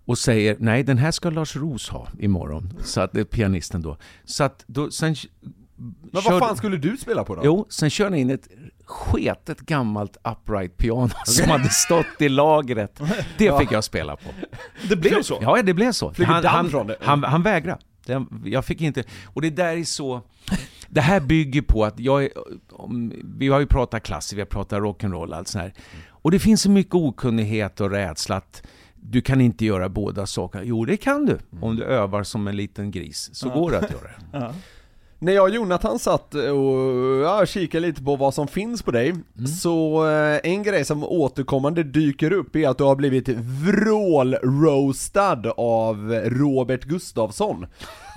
och säger nej den här ska Lars Roos ha imorgon. Så att det är pianisten då. Så att då, sen Men vad fan skulle du spela på då? Jo, sen körde han in ett sketet gammalt upright piano som hade stått i lagret. Det fick jag spela på. Det blev så? Ja, det blev så. Han, han, från det? han, han vägrade. Den- Jag fick inte... Och det där är så... Det här bygger på att jag Vi har ju pratat klassik, vi har pratat rock'n'roll, allt sånt här. Och det finns så mycket okunnighet och rädsla att du kan inte göra båda sakerna. Jo, det kan du. Om du övar som en liten gris, så går det att göra det. Ja. När jag och Jonathan satt och ja, kikade lite på vad som finns på dig, Mm. så eh, en grej som återkommande dyker upp är att du har blivit vrål-roastad av Robert Gustafsson.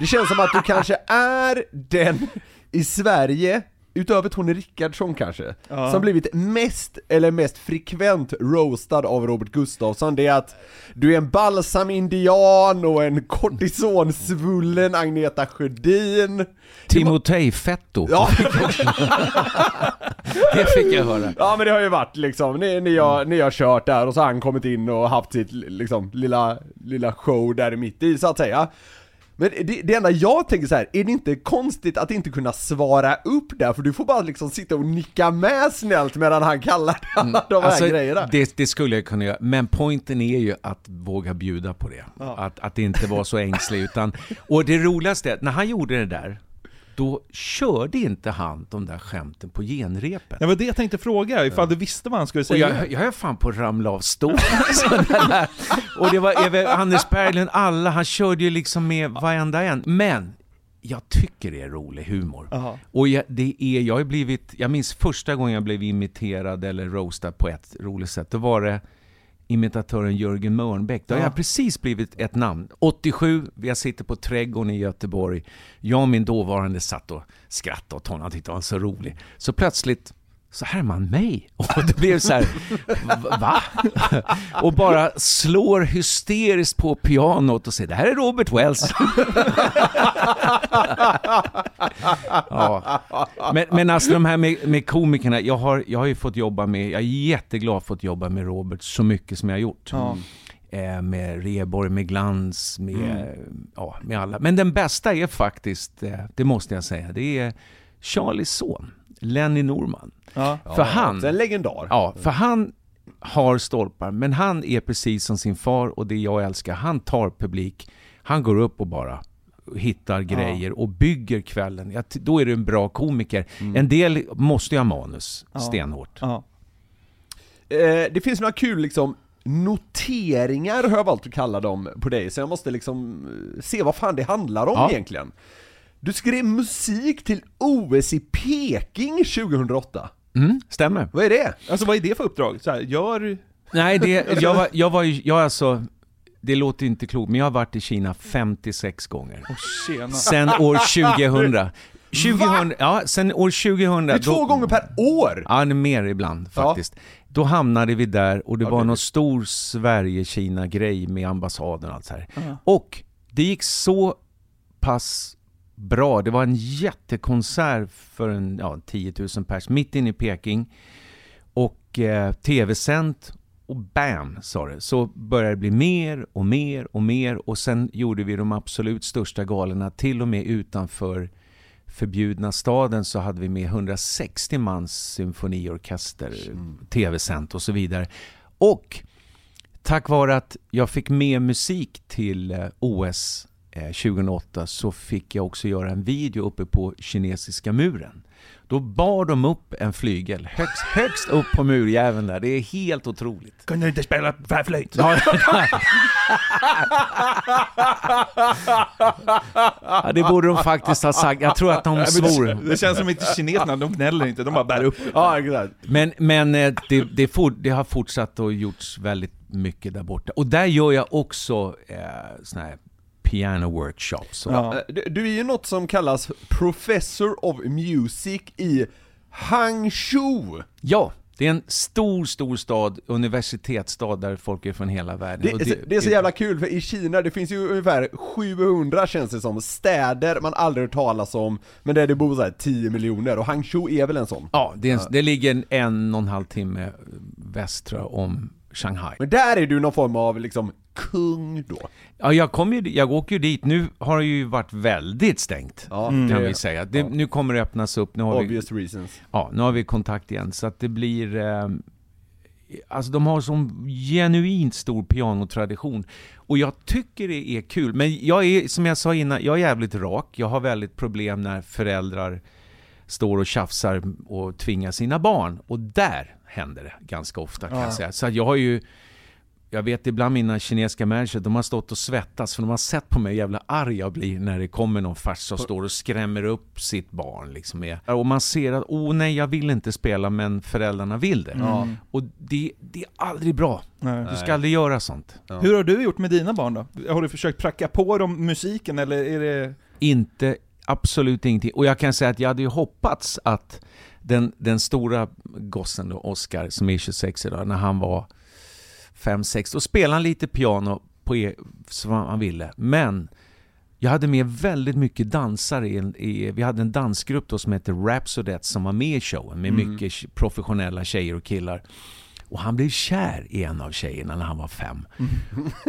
Det känns som att du kanske är den i Sverige, utöver Tony Rickardsson kanske, Ja. som blivit mest, eller mest frekvent roastad av Robert Gustafsson. Det är att du är en balsam-indian och en kortisonsvullen Agneta Sjödin. Timotej Fetto. Ja, Det fick jag höra. ja men det har ju varit liksom, ni, ni, har, ni har kört där och så har han kommit in och haft sitt liksom lilla, lilla show där mitt i så att säga. Men det, det enda jag tänker så här, är det inte konstigt att inte kunna svara upp där? För du får bara liksom sitta och nicka med snällt medan han kallar alla de här Alltså, grejerna. det, det skulle jag kunna göra, men poängen är ju att våga bjuda på det. Att, att inte vara så ängslig, utan... Och det roligaste när han gjorde det där, då körde inte han de där skämten på genrepet. Det var det jag tänkte fråga, ifall du visste vad han skulle Och säga. jag, jag är fan på att ramla av stolen. Och det var Anders Berglund, alla, han körde ju liksom med varenda en. Men jag tycker det är rolig humor. Jaha. Och jag, det är, jag har blivit, jag minns första gången jag blev imiterad eller roastad på ett roligt sätt, då var det imitatören Jörgen Mörnbäck. Då har jag precis blivit ett namn. 87, jag sitter på Trädgården i Göteborg. Jag och min dåvarande satt och skrattade åt honom, han tyckte han var så rolig. Så plötsligt så här är man mig. Och det blev så här, va? Och bara slår hysteriskt på pianot och säger det här är Robert Wells. ja. men, men alltså de här med, med komikerna, jag har, jag har ju fått jobba med, jag är jätteglad fått jobba med Robert så mycket som jag har gjort. Ja. Eh, med Reborg, med Glans, med, ja, med alla. Men den bästa är faktiskt, eh, det måste jag säga, det är Charlies son, Lenny Norman. Ja. För han, En legendar. Ja, för han har stolpar, men han är precis som sin far och det jag älskar. Han tar publik, han går upp och bara hittar grejer och bygger kvällen. Ja, då är du en bra komiker. En del måste ju ha manus, Ja. stenhårt. Ja. Eh, det finns några kul liksom noteringar har jag valt att kalla dem på dig, så jag måste liksom eh, se vad fan det handlar om Ja. egentligen. Du skrev musik till OS i Peking 2008. Mm, stämmer. Vad är det? Alltså vad är det för uppdrag? Så här, gör... Nej, det, jag var, jag var ju, jag alltså, det låter inte klokt, men jag har varit i Kina 56 gånger. Oh. Sen år 2000. 2000 ja, sen år 2000. Det är två gånger per år! Ja, mer ibland Ja. faktiskt. Då hamnade vi där och det Ja, var det- någon stor Sverige-Kina-grej med ambassaden och allt så här. Ja. Och det gick så pass bra. Det var en jättekonsert för en, ja, 10 000 pers mitt inne i Peking. Och eh, tv-sänt och bam, sa det. Så började det bli mer och mer och mer och sen gjorde vi de absolut största galorna, till och med utanför förbjudna staden så hade vi med 160 mans symfoniorkester, tv-sänt och så vidare. Och tack vare att jag fick med musik till eh, OS 2008 så fick jag också göra en video uppe på kinesiska muren. Då bar de upp en flygel högst, högst upp på murjäveln där. Det är helt otroligt. Kunde du inte spela tvärflöjt? Ja, ja, det borde de faktiskt ha sagt. Jag tror att de svor. Det känns som inte kineserna, de gnäller inte, de bara bär upp. Ja, exakt. Men, men eh, det, det, for, det har fortsatt och gjorts väldigt mycket där borta. Och där gör jag också eh, såna här piano workshops. Ja. Eh, Du, är ju något som kallas Professor of Music i Hangzhou. ja, det är en stor, stor stad, universitetsstad där folk är från hela världen. Och Det, det är så jävla kul, för i Kina, det finns ju ungefär 700 känns det som, städer man aldrig hört talas om, men där det bor så här 10 miljoner, och Hangzhou är väl en sån? Ja, det, en, det ligger en, en och en halv timme västra om Shanghai. Men där är du någon form av liksom kung då? Ja, jag, kom ju, jag åker ju dit. Nu har det ju varit väldigt stängt, Ja, kan det- vi säga. Det, ja. Nu kommer det öppnas upp. Nu har, vi, Obvious reasons. ja, nu har vi kontakt igen. Så att det blir... Eh, alltså de har sån genuint stor pianotradition. Och jag tycker det är kul. Men jag är, som jag sa innan, jag är jävligt rak. Jag har väldigt problem när föräldrar står och tjafsar och tvingar sina barn. Och där händer det ganska ofta kan jag säga. Så att jag har ju jag vet ibland mina kinesiska människor, de har stått och svettats för de har sett på mig hur jävla arg jag blir när det kommer någon farsa och står och skrämmer upp sitt barn. Liksom. Och man ser att, åh nej jag vill inte spela men föräldrarna vill det. Och det, det är aldrig bra. Nej. Du ska aldrig göra sånt. Hur har du gjort med dina barn då? Har du försökt pracka på dem musiken eller är det... Inte, absolut ingenting. Och jag kan säga att jag hade ju hoppats att den, den stora gossen då, Oscar, som är 26 idag, när han var 5-6, då spelade han lite piano på e- som han ville. Men jag hade med väldigt mycket dansare i, i vi hade en dansgrupp då som hette Rhapsodettes som var med i showen med mycket tje- professionella tjejer och killar. Och han blev kär i en av tjejerna när han var fem.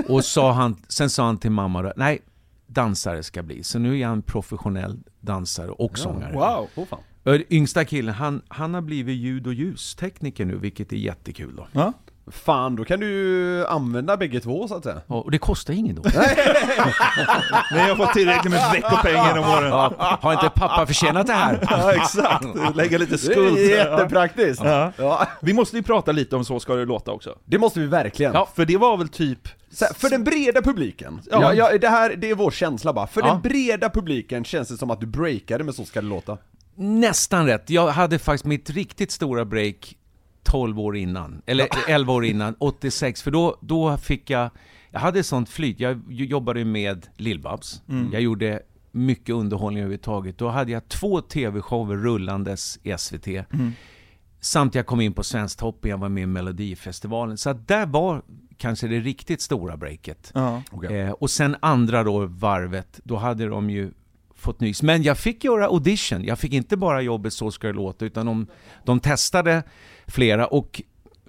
Och sa han, sen sa han till mamma då, nej, dansare ska bli. Så nu är han professionell dansare och sångare. Wow! Oh, fan. Yngsta killen, han, han har blivit ljud och ljustekniker nu, vilket är jättekul då. Ja. Fan, då kan du ju använda bägge två så att säga. Ja, Och det kostar inget då. Nej, jag har fått tillräckligt med veckopeng genom åren. Ja, har inte pappa förtjänat det här? Ja, exakt. Lägga lite Det skuld. är Ja. jättepraktiskt! Ja. Ja, Vi måste ju prata lite om Så ska det låta också. det måste vi verkligen. Ja. För det var väl typ... Här, för den breda publiken, Ja. ja. Ja, det här det är vår känsla bara, för Ja. den breda publiken känns det som att du breakade med Så ska det låta. Nästan rätt. Jag hade faktiskt mitt riktigt stora break 12 år innan, eller 11 år innan, 86, för då, då fick jag, jag hade sånt flyt, jag jobbade med Lill-Babs, jag gjorde mycket underhållning överhuvudtaget. Då hade jag två tv-shower rullandes i SVT. Samt jag kom in på Svensktoppen, jag var med i Melodifestivalen. Så att där var kanske det riktigt stora breaket. Ja. Eh, och sen andra då varvet, då hade de ju fått nys. Men jag fick göra audition. Jag fick inte bara jobbet Så ska det låta, utan de, de testade flera. Och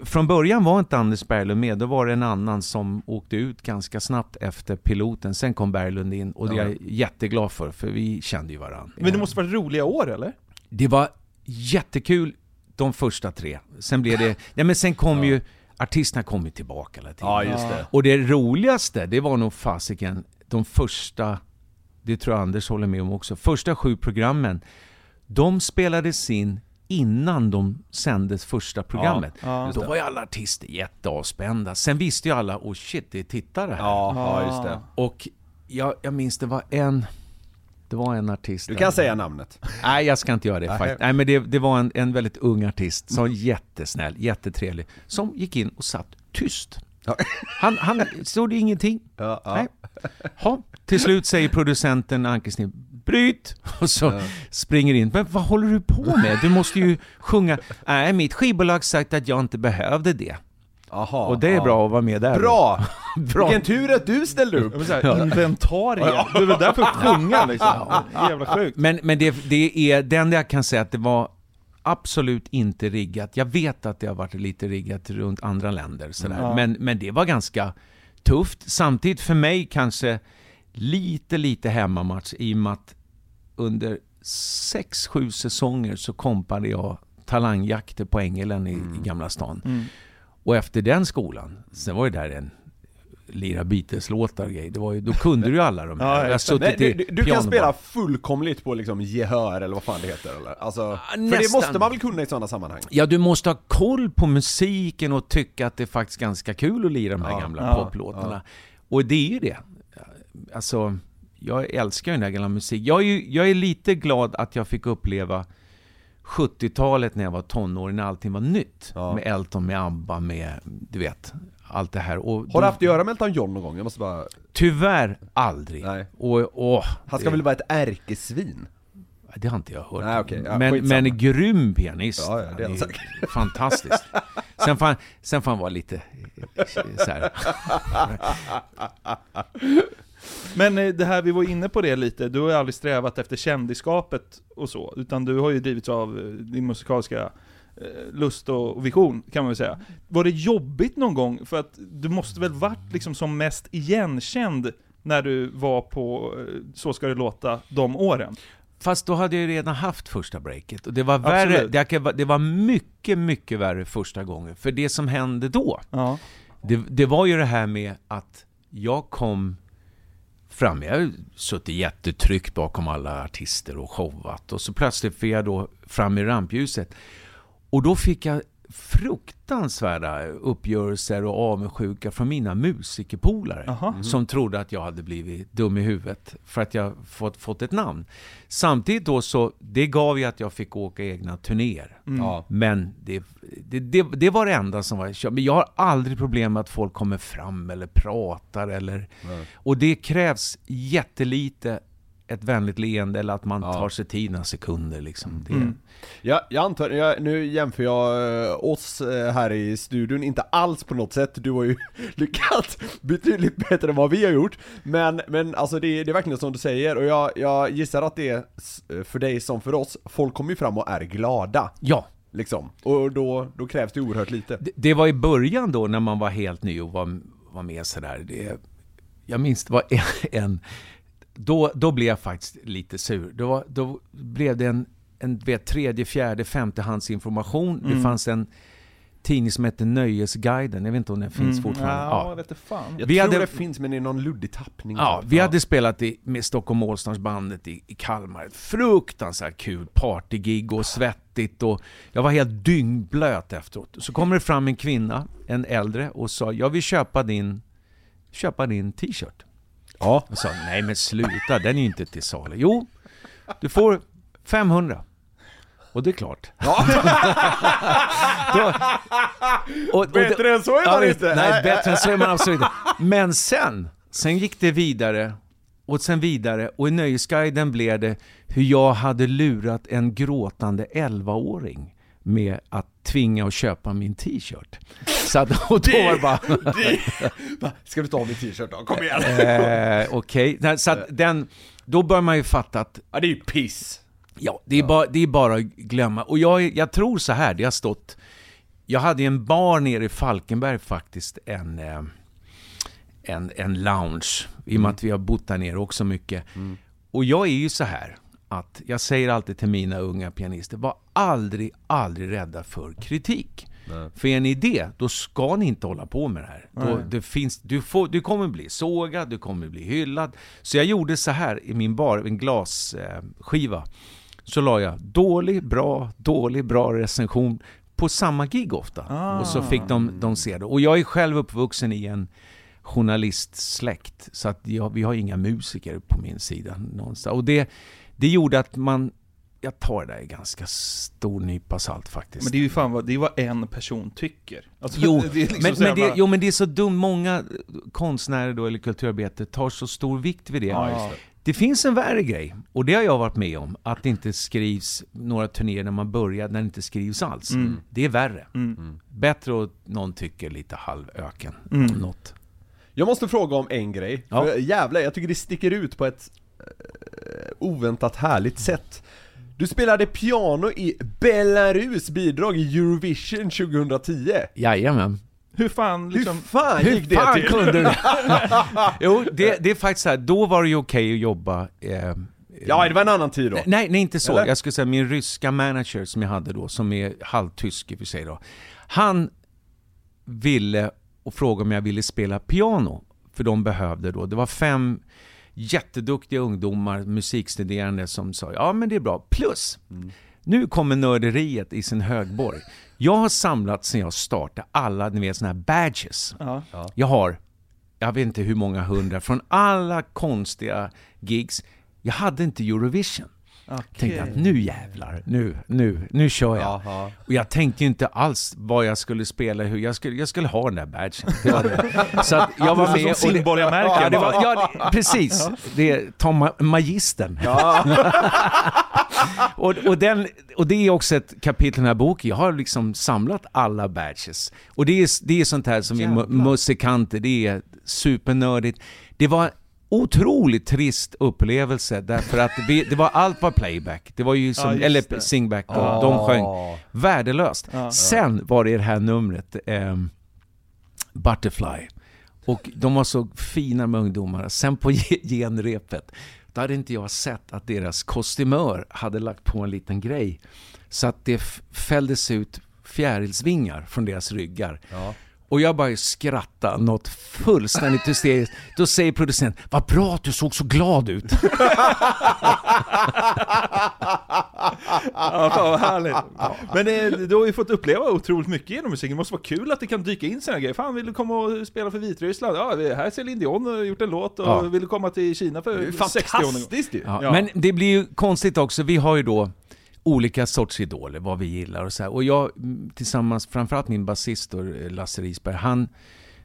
från början var inte Anders Berglund med, då var det en annan som åkte ut ganska snabbt efter piloten. Sen kom Berglund in och det är jag jätteglad för, för vi kände ju varandra. Men det måste vara roliga år eller? Det var jättekul de första tre. Sen blev det... Nej men sen kom ju artisterna kom ju tillbaka hela tiden. Ja, just det. Och det roligaste, det var nog fasiken de första, det tror jag Anders håller med om också, första sju programmen, de spelades in innan de sändes första programmet. Ja, Då var ju alla artister jätteavspända. Sen visste ju alla, oh shit, det är tittare här. Ja, ja just det. Och jag, jag minns det var en, det var en artist Du där. kan säga namnet. Nej, jag ska inte göra det Nej. faktiskt. Nej, men det, det var en, en väldigt ung artist, som var jättesnäll, jättetrevlig, som gick in och satt tyst. Ja. Han, han stod ingenting. Ja, ja. Nej. Ha. Till slut säger producenten Ankersnibb, bryt! Och så springer in. Men vad håller du på med? Du måste ju sjunga. Nej, mitt skivbolag sagt att jag inte behövde det. Aha, Och det är ja. bra att vara med där. Bra! Bra. Vilken tur att du ställde upp! Jag vill säga, inventarie. Du är väl där för att sjunga liksom. Jävla sjukt. Men, men det, det är den där jag kan säga att det var absolut inte riggat. Jag vet att det har varit lite riggat runt andra länder sådär. Ja. Men, men det var ganska tufft. Samtidigt för mig kanske lite, lite hemmamatch i och med att under sex, sju säsonger så kompade jag talangjakter på Ängelen i, i Gamla stan. Mm. Och efter den skolan, sen var det där en lira Beatles-låtar och grejer. Det var ju, då kunde du ju alla de här. Ja, jag. Nej, du, du, du kan spela fullkomligt på liksom gehör eller vad fan det heter eller? Alltså, för det nästan. måste man väl kunna i sådana sammanhang? Ja, du måste ha koll på musiken och tycka att det är faktiskt ganska kul att lira de här Ja, gamla ja, poplåtarna. Och det är ju det. Alltså, jag älskar den här gamla musik. Jag jag är lite glad att jag fick uppleva 70-talet när jag var tonåring, när allting var nytt. Ja. Med Elton, med ABBA, med, du vet, allt det här. Och Har du haft att göra med Elton John någon gång? Jag måste bara... Tyvärr aldrig. Nej. Och, åh, Han ska det, väl vara ett ärkesvin? det har inte jag hört. Nej, okej. Ja, men, skitsamma. men grym pianist. Ja, ja, det är är fantastiskt. Sen får, han, sen får han vara lite så här. Men eh, det här, vi var inne på det lite, du har ju aldrig strävat efter kändisskapet och så, utan du har ju drivits av eh, din musikaliska eh, lust och vision, kan man väl säga. Var det jobbigt någon gång? För att du måste väl varit liksom som mest igenkänd när du var på Så ska det låta, de åren? Fast då hade jag ju redan haft första breaket. Och det var värre, det, det var mycket, mycket värre första gången. För det som hände då, Ja. det, det var ju det här med att jag kom fram, jag har suttit jättetryggt bakom alla artister och showat. Och så plötsligt fick jag då fram i rampljuset. Och då fick jag fruktansvärda uppgörelser och avundsjuka från mina musikerpolare. Jaha. Som trodde att jag hade blivit dum i huvudet för att jag fått, fått ett namn. Samtidigt då så, det gav ju att jag fick åka egna turnéer. Mm. Ja. Men det, det, det, det var det enda som var Men jag har aldrig problem med att folk kommer fram eller pratar eller... Och det krävs jättelite ett vänligt leende eller att man Ja. tar sig tid några sekunder liksom. Det, Mm. Ja, jag antar, jag, nu jämför jag eh, oss eh, här i studion, inte alls på något sätt, du har ju lyckats betydligt bättre än vad vi har gjort. Men, men alltså det, det är verkligen som du säger, och jag, jag gissar att det är s- för dig som för oss, folk kommer ju fram och är glada. Ja, Liksom, och då, då krävs det oerhört lite. Det, det var i början då när man var helt ny och var, var med sådär. Det, jag minns det var en, en då, då blev jag faktiskt lite sur. Då, då blev det en, en vet, tredje, fjärde, femtehandsinformation. Det fanns en tidning som hette Nöjesguiden. Jag vet inte om den finns Mm. fortfarande. Ja, Ja. jag vet inte fan. Jag Vi tror hade- det finns men det är någon luddig tappning Ja, vi hade spelat i, med Stockholm Allstars-bandet i, i Kalmar. Fruktansvärt kul partygig och svettigt och jag var helt dyngblöt efteråt. Så kommer det fram en kvinna, en äldre, och sa jag vill köpa din, köpa din t-shirt. Ja, Jag sa nej men sluta, den är ju inte till salu. Jo, du får 500. Och det är klart. Då, och, och, Bättre än så är man visst, inte. Nej, bättre än så är man absolut inte. Men sen, sen gick det vidare och sen vidare och i Nöjesguiden blev det hur jag hade lurat en gråtande 11-åring med att tvinga att köpa min t-shirt. Så att, och då var det bara... Va, Ska du ta min t-shirt då? Kom igen! Eh, Okej, Nej, så att den, då bör man ju fatta att Ja, det är ju piss! Ja, det är, Bara, det är bara att glömma. Och jag, jag tror så här, det har stått... Jag hade en bar nere i Falkenberg faktiskt, en, eh, en, en lounge. I och med att vi har bott där nere också mycket. Och jag är ju så här, att jag säger alltid till mina unga pianister, var aldrig, aldrig rädda för kritik. För är ni det, då ska ni inte hålla på med det här. Då, det finns, du, får, du kommer bli sågad, du kommer bli hyllad. Så jag gjorde så här i min bar, en glasskiva. Så la jag dålig, bra, dålig, bra recension på samma gig ofta. Och så fick de, de se det. Och jag är själv uppvuxen i en journalistsläkt. Så att jag, vi har inga musiker på min sida någonstans. Och det, det gjorde att man, jag tar det där i ganska stor nypa salt faktiskt. Men det är ju fan vad, det är vad en person tycker. Alltså, Jo, liksom men, men det, jo, men det är så dumt. Många konstnärer då, eller kulturarbetare tar så stor vikt vid det. Ja, just det. Det finns en värre grej, och det har jag varit med om, att det inte skrivs några turnéer när man börjar, när det inte skrivs alls. Det är värre. Mm. Bättre att någon tycker lite halvöken. Mm. Något. Jag måste fråga om en grej. Ja. Jävlar, jag tycker det sticker ut på ett oväntat härligt sätt. Du spelade piano i Belarus bidrag i Eurovision 2010. Jajamän. Hur fan liksom... Hur fan Hur gick det fan till? kunde du? jo, det, det är faktiskt så här, då var det ju okej att jobba eh, Ja, det var en annan tid då. Nej, nej inte så. Eller? Jag skulle säga min ryska manager som jag hade då, som är halvtysk i och för sig då. Han ville och frågade om jag ville spela piano. För de behövde då, det var fem jätteduktiga ungdomar, musikstuderande som sa ja men det är bra. Plus, nu kommer nörderiet i sin högborg. Jag har samlat sen jag startade alla, ni vet såna här badges. Ja. Jag har, jag vet inte hur många hundra, från alla konstiga gigs. Jag hade inte Eurovision. Tänkte att nu jävlar, nu, nu, nu kör jag. Jaha. Och jag tänkte ju inte alls vad jag skulle spela, hur jag skulle, jag skulle ha den där badgen. Det var det. Så att jag var Som med. och det- simborgarmärken. Ja, det var, ja precis. Det är Tom Ma- Magistern. och, och, den, och det är också ett kapitel i den här boken. Jag har liksom samlat alla badges. Och det är, det är sånt här som vi mu- musikanter, det är supernördigt. Det var otroligt trist upplevelse därför att vi, det var allt var playback. Det var ju som, Ja, eller det. singback, de, de sjöng. Värdelöst. Sen var det det här numret, ehm, Butterfly. Och de var så fina med ungdomarna. Sen på ge- genrepet, då hade inte jag sett att deras kostymör hade lagt på en liten grej. Så att det fälldes ut fjärilsvingar från deras ryggar. Och jag bara skrattade något fullständigt hysteriskt. Då säger producenten, vad bra att du såg så glad ut. Ja, fan vad härligt. Men eh, du har ju fått uppleva otroligt mycket genom musiken. Det måste vara kul att det kan dyka in sådana grejer. Fan, vill du komma och spela för Vitryssland? Ja, här är Céline Dion och har gjort en låt. Och Ja. vill du komma till Kina för ju 60 år? fantastiskt ju! Ja, Ja. Men det blir ju konstigt också, vi har ju då olika sorts idoler, vad vi gillar och så här. Och jag mm, tillsammans, framförallt min basist Lasse Risberg, han,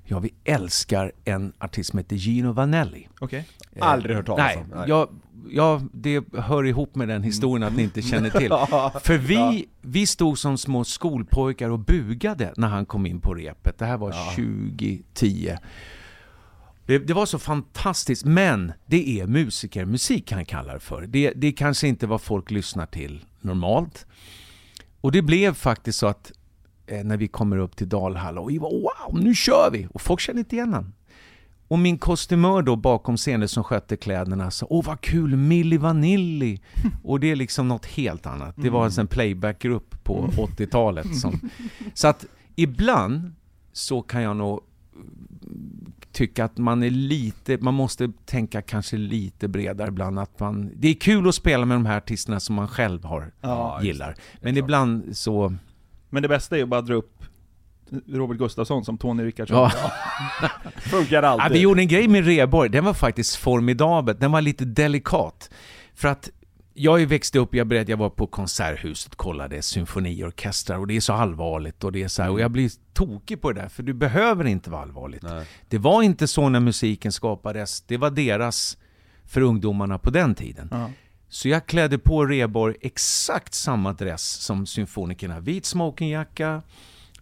ja vi älskar en artist som heter Gino Vanelli. Okej. Eh, Aldrig hört talas om. Nej. Ja, ja, det hör ihop med den historien att ni inte känner till. För vi, vi stod som små skolpojkar och bugade när han kom in på repet. Det här var 2010. Det, det var så fantastiskt, men det är musikermusik han kallar det för. Det, det är kanske inte vad folk lyssnar till normalt. Och det blev faktiskt så att eh, när vi kommer upp till Dalhalla och vi var wow, nu kör vi! Och folk kände inte igen han. Och min kostymör då bakom scenen som skötte kläderna sa Åh vad kul, Milli Vanilli! Och det är liksom något helt annat. Det var en sån playbackgrupp på 80-talet. Som, så att ibland så kan jag nog tycka att man är lite, man måste tänka kanske lite bredare ibland. Att man, det är kul att spela med de här artisterna som man själv har, Ja, just gillar. Men ibland så, Men det bästa är ju bara att dra upp Robert Gustafsson som Tony Rickardsson. ja. Funkar Ja, alltid. vi gjorde en grej med Reborg, den var faktiskt formidabel. Den var lite delikat. För att jag har ju växt upp, jag berättade, jag var på Konserthuset, kollade symfoniorkestrar och det är så allvarligt och det är så här, och jag blir tokig på det där, för du behöver inte vara allvarligt. Det var inte så när musiken skapades, det var deras för ungdomarna på den tiden. Ja. Så jag klädde på Reborg exakt samma dress som symfonikerna. Vit smokingjacka,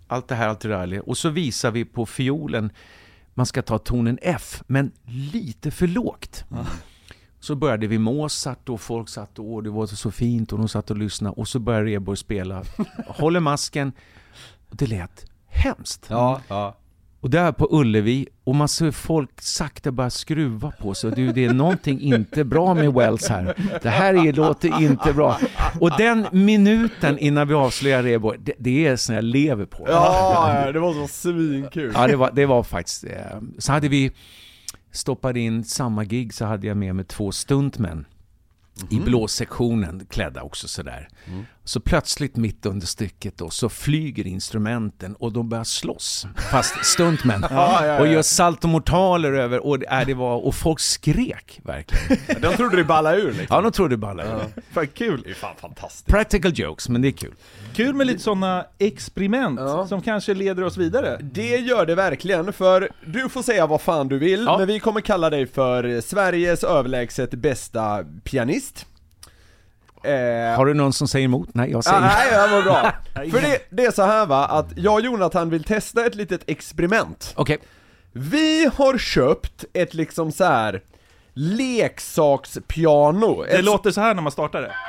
allt det här, allt det där. Och så visar vi på fiolen, man ska ta tonen F, men lite för lågt. Så började vi Mozart och folk satt och åh, det var så fint och de satt och lyssnade. Och så började Reborg spela, håller masken. Och det lät hemskt. Ja, ja. Och det är på Ullevi och man ser folk sakta bara skruva på sig. Du, det är någonting inte bra med Wells här. Det här är, låter inte bra. Och den minuten innan vi avslöjar Rebo, det, det är sån jag lever på. Ja, ja, det var så svinkul. Ja, det var, det var faktiskt... Eh, så hade vi stoppat in samma gig så hade jag med mig två stuntmän. I blåsektionen, klädda också sådär. Så plötsligt mitt under stycket då så flyger instrumenten och de börjar slåss, fast stuntmän. Ja, ja, Och ja. gör saltomortaler över, och, äh, det var, och folk skrek verkligen. De trodde det ballade ur liksom. Ja, de trodde bara det. Fan kul. Det är fan fantastiskt. Practical jokes, men det är kul. Kul med lite sådana experiment Ja. som kanske leder oss vidare. Det gör det verkligen, för du får säga vad fan du vill, Ja. men vi kommer kalla dig för Sveriges överlägset bästa pianist. Eh, Har du någon som säger emot? Nej, jag säger Ah, nej, det var bra. För det, det är så här va, att jag och Jonathan vill testa ett litet experiment. Okej. Vi har köpt ett liksom så här leksakspiano. Det Ett, låter så här när man startar det.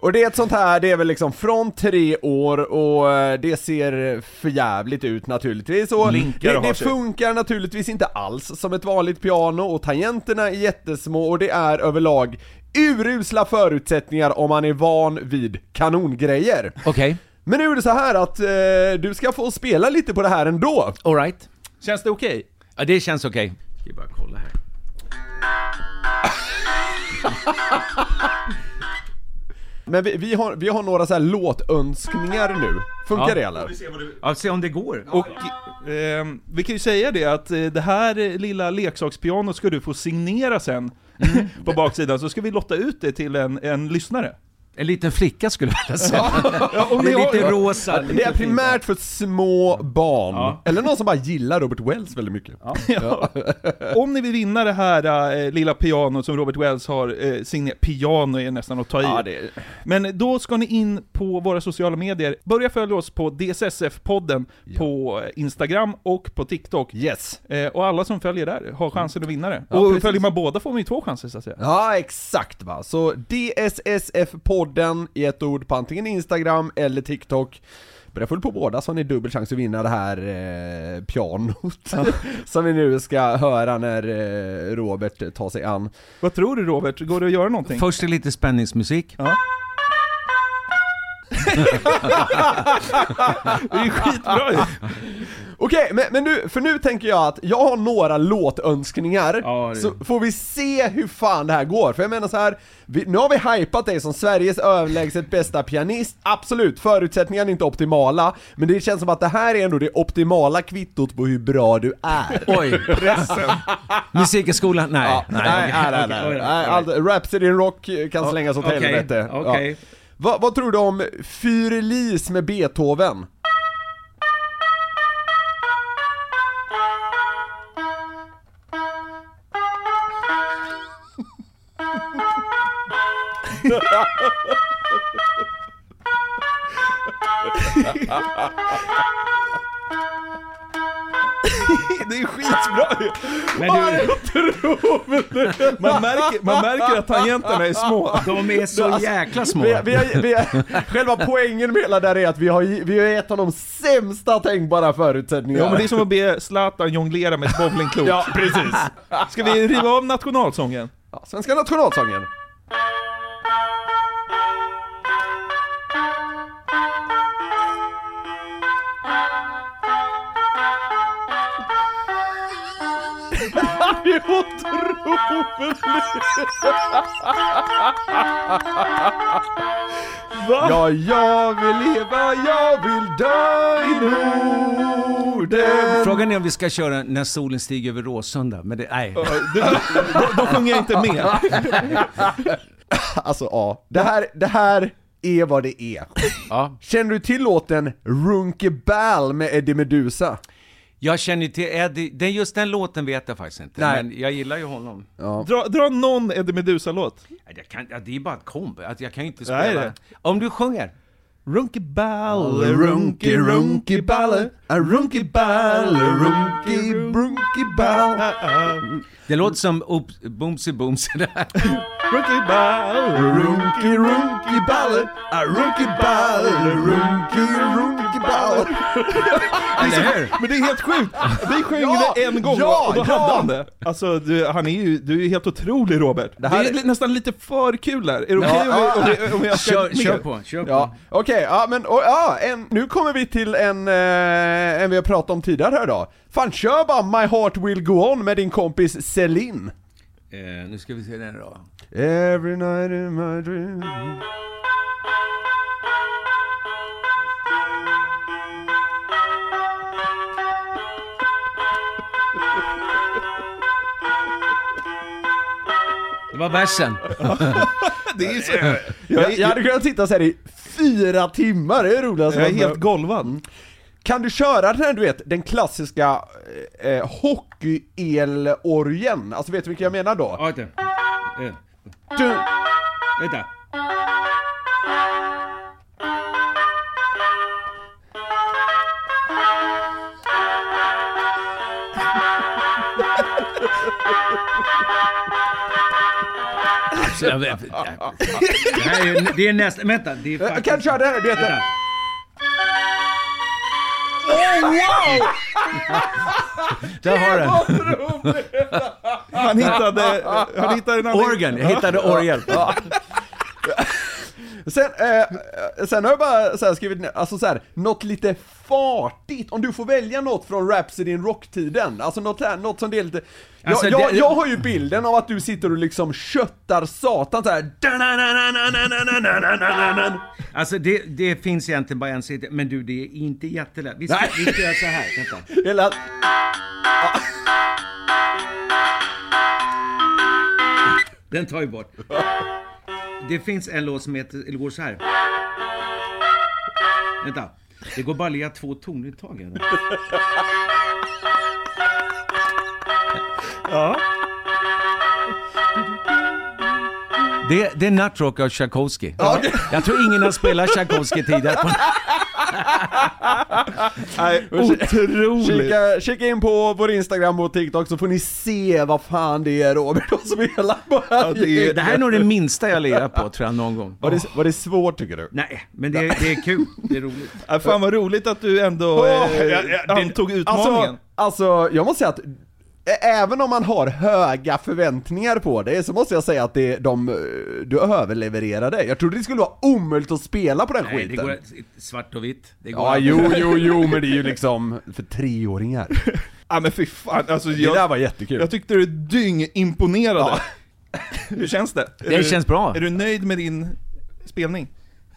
och det är ett sånt här, det är väl liksom från tre år och eh, det ser för jävligt ut naturligtvis. Och Blinkar det, det funkar naturligtvis inte alls som ett vanligt piano och tangenterna är jättesmå och det är överlag urusla förutsättningar om man är van vid kanongrejer. Okej. Men nu är det så här att eh, du ska få spela lite på det här ändå. All right. Känns det okej? Ja, det känns okej. Ska vi bara kolla här. Men vi, vi, har, vi har några så här låtönskningar nu. Funkar Ja. det eller? Ja, se om det går. Och ehm, vi kan ju säga det att eh, det här eh, lilla leksakspianot ska du få signera sen på baksidan, så ska vi lotta ut det till en, en lyssnare. En liten flicka skulle jag vilja säga. Ja, är har- lite rosa. Det är primärt för små barn. Ja. Eller någon som bara gillar Robert Wells väldigt mycket. Ja. Om ni vill vinna det här eh, lilla pianot som Robert Wells har eh, signerat, piano är nästan att ta i. Det, Men då ska ni in på våra sociala medier, börja följa oss på DSSF-podden på Instagram och på TikTok. yes. Eh, och alla som följer där har chansen att vinna det. Och precis. följer man båda får man ju två chanser så att säga. Ja, exakt va. Så DSSF-podden i ett ord på antingen Instagram eller TikTok. Börja följa på båda så har ni dubbel chans att vinna det här eh, pianot. som vi nu ska höra när eh, Robert tar sig an. Vad tror du Robert, går det att göra någonting? Först är lite spänningsmusik. Ja. Det är ju skitbra ju! Okej, men, men nu, för nu tänker jag att jag har några låtönskningar, Ja, det- så får vi se hur fan det här går. För jag menar så här, vi, nu har vi hypat dig som Sveriges överlägset bästa pianist, absolut, förutsättningarna är inte optimala, men det känns som att det här är ändå det optimala kvittot på hur bra du är. Oj, pressen. Musikskolan? Nej. Ja, nej, nej, nej, nej, nej, nej, allt- Rhapsody in Rock kan slängas åt Okej, helvete. Ja. okej. Vad, vad tror du om Fyrlis med Beethoven? Man märker, man märker att tangenterna är små. de är så jäkla små. Vi, vi, har- vi, har- själva poängen med hela där är att vi har, vi har gett honom sämsta tänkbara förutsättningar. Ja men det är som att be Zlatan jonglera med ett bowlingklot. Ja, precis. Ska vi riva av nationalsången? Ja, svenska nationalsången. Otroligt! Ja, jag vill leva, jag vill dö i Norden Frågan är om vi ska köra När solen stiger över Råsunda, men det, nej. Då, då sjunger jag inte med. Alltså ja, det här, det här är vad det är. Ja. Känner du till låten Runke Ball med Eddie Meduza? Jag känner till Eddie, det är just den låten vet jag faktiskt inte, Nej. men jag gillar ju honom. Dra, dra någon Eddie Meduza-låt. Jag kan, ja, det är bara ett komp, att jag kan inte Nej, spela. det- Om du sjunger. Runky balle, runky runky balle, a runky balle, runky runky balle, Det låter som Oops- Boomsy Boomsy där. runky balle, Runky runky balle, a about. Eller hur? Men det är helt sjukt! Vi sjöng Ja, det en gång ja, och då ja. hade han det. Alltså du, han är ju, du är helt otrolig Robert. Det, här är är- nästan lite för kul här. Är det okej Ja, om, vi- om, jag ska Kör, kör på, kör på. Ja, okej, ja men och, ja, en, nu kommer vi till en, eh, en vi har pratat om tidigare här då. Fan kör bara My Heart Will Go On med din kompis Celine. Eh, nu ska vi se den då. Every night in my dream Det var versen. Det är så, jag, jag, hade kunnat sitta så här i fyra timmar, det är det roligaste jag är helt golvad. Kan du köra den här, du vet, den klassiska eh, hockey-elorgen? Alltså vet du vilken jag menar då? Ja, vänta. Eh, Du, Vänta. Alltså, jag vet- det här är, det är nästan, vänta, det är jag faktiskt... kan köra den här, du vet Vänta. Där har den. Han hittade, han hittade en annan... Orgeln, jag hittade orgel. Sen, eh, sen har jag bara så skrivit ner, alltså så här, något lite fartigt, om du får välja något från Rhapsody in Rock-tiden, alltså något, här, något som det är lite... Jag, Alltså, jag, det- jag har ju bilden av att du sitter och liksom köttar satan såhär Alltså det, det finns egentligen bara en sida, men du det är inte jättelätt. Vi ska, Nej. vi ska göra så här, vänta. Hela... Den tar vi bort. Det finns en låt som heter, eller går så här. Vänta. Det går bara att lägga två toner i taget. Det, det är Nutrock av Tchaikovsky. Jag tror ingen har spelat Tchaikovsky tidigare. Nej, otroligt! Kika, kika in på vår Instagram och TikTok så får ni se vad fan det är Robert har spelat på här. det är- Det här är nog det minsta jag lirat på tror jag någon gång. var, det, var det svårt tycker du? Nej, men det, är- det är kul. Det är roligt. Ja, fan vad roligt att du ändå Åh, eh, ja, ja, det- antog utmaningen. Alltså, alltså, jag måste säga att Även om man har höga förväntningar på det så måste jag säga att det, de, eh, du överlevererade. Jag trodde det skulle vara omöjligt att spela på den Nej, det skiten. går svart och vitt. Det går Ja, jo, jo, jo, men det är ju liksom för treåringar. Ja men fy fan, alltså Det där jag, var jättekul. jag tyckte du dyngimponerade. Hur känns det? Är Det du, känns bra. Är du nöjd med din spelning?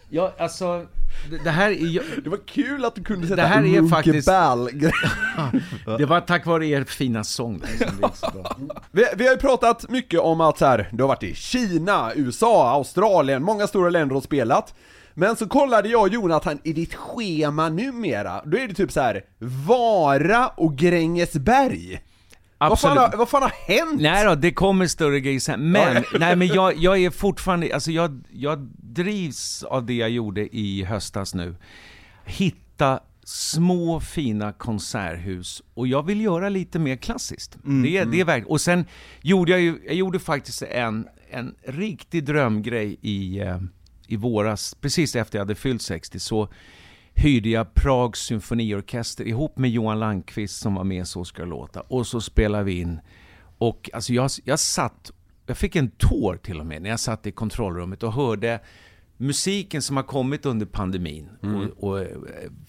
Ja, alltså, det, det här är, Det var kul att du kunde sätta Det här är faktiskt- det var tack vare er fina sång. där som. Vi, vi har ju pratat mycket om att så här, du har varit i Kina, USA, Australien, många stora länder och spelat. Men så kollade jag och Jonathan i ditt schema numera, då är det typ så här Vara och Grängesberg. Vad fan, Absolut. har, vad fan har hänt? Nej då, det kommer större grejer sen. Men, nej men jag, jag är fortfarande, alltså jag, jag drivs av det jag gjorde i höstas nu. Hitta små fina konserthus och jag vill göra lite mer klassiskt. det, är, det är verkligen, och sen gjorde jag ju, jag gjorde faktiskt en, en riktig drömgrej i, eh, i våras, precis efter jag hade fyllt 60, så hyrde jag Prags symfoniorkester ihop med Johan Landqvist som var med Så ska det låta. Och så spelade vi in. Och alltså jag, jag satt, jag fick en tår till och med när jag satt i kontrollrummet och hörde musiken som har kommit under pandemin. Och, och, eh,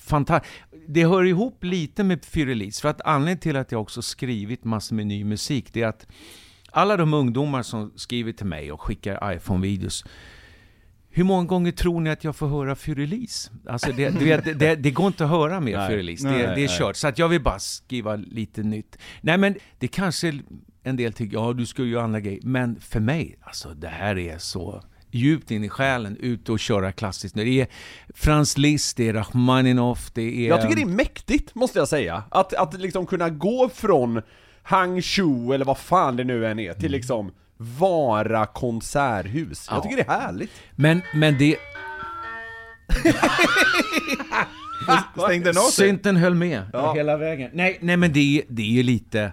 fanta- det hör ihop lite med Fyrilis, för att anledningen till att jag också skrivit massor med ny musik, det är att alla de ungdomar som skriver till mig och skickar iPhone-videos, hur många gånger tror ni att jag får höra Fyrilis? Alltså det, du vet, det, det går inte att höra mer. Fyrilis, det, det är nej. kört. Så att jag vill bara skriva lite nytt. Nej men det kanske en del tycker, ja du ska ju göra andra grejer. Men för mig, alltså det här är så djupt in i själen, ut och köra klassiskt nu. Det är Franz Liszt, det är Rachmaninoff, det är... Jag tycker det är mäktigt, måste jag säga. Att, att liksom kunna gå från Hangzhou, eller vad fan det nu än är, till liksom Vara konserthus. Jag Ja. tycker det är härligt. Men, men det... Stängde den av sig? Synten höll med Ja. hela vägen. Nej, nej men det, är- det är ju lite...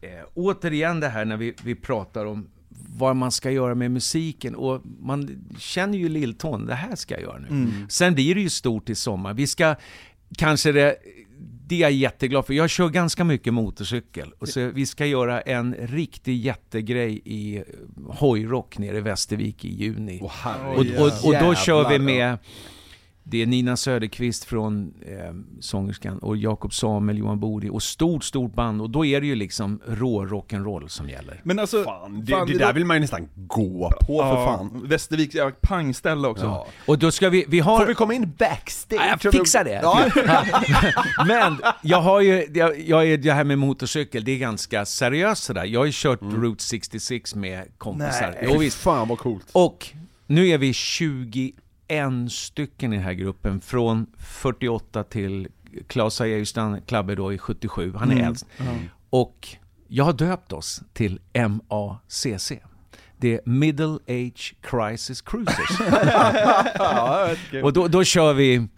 Eh, återigen det här när vi, vi pratar om vad man ska göra med musiken och man känner ju lilltån, det här ska jag göra nu. Sen blir det ju stort i sommar. Vi ska kanske det, det är jag jätteglad för. Jag kör ganska mycket motorcykel. Och så vi ska göra en riktig jättegrej i eh, hojrock nere i Västervik i juni. Herre- och, och, och då kör vi med det är Nina Söderqvist från eh, sångerskan och Jakob Samuel, Johan Bodi och stort, stort band. Och då är det ju liksom rå rock'n'roll som gäller. Men alltså, Fan, det, fan, det där vill man ju nästan gå på för ja, fan. Västervik, ja, pangställe också. Ja. Och då ska vi, vi har... Får vi komma in backstage? Ja, jag fixar det. Ja. Men jag har ju, jag, jag är det här med motorcykel, det är ganska seriöst sådär. Jag har ju kört Route 66 med kompisar. Nej. Jo, visst. Fan vad coolt. Och nu är vi 21 stycken i den här gruppen, från 48 till Claes ju stan- Klabbe då i 77, han är äldst. Och jag har döpt oss till MACC. Det är Middle Age Crisis Cruisers. Ja. Och då, då kör vi,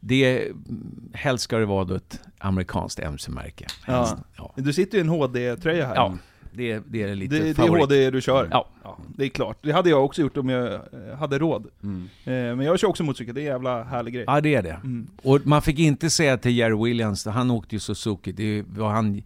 det är, helst ska det vara då ett amerikanskt MC-märke. Helst. Ja. Du sitter ju i en HD-tröja här. ja, det, är- det är lite Det, det är favorit. HD du kör? Ja. Det är klart. Det hade jag också gjort om jag eh, hade råd. Mm. Eh, Men jag kör också motorcykel, det är en jävla härlig grej. Ja, det är det. Mm. Och man fick inte säga till Jerry Williams, han åkte ju Suzuki, det var han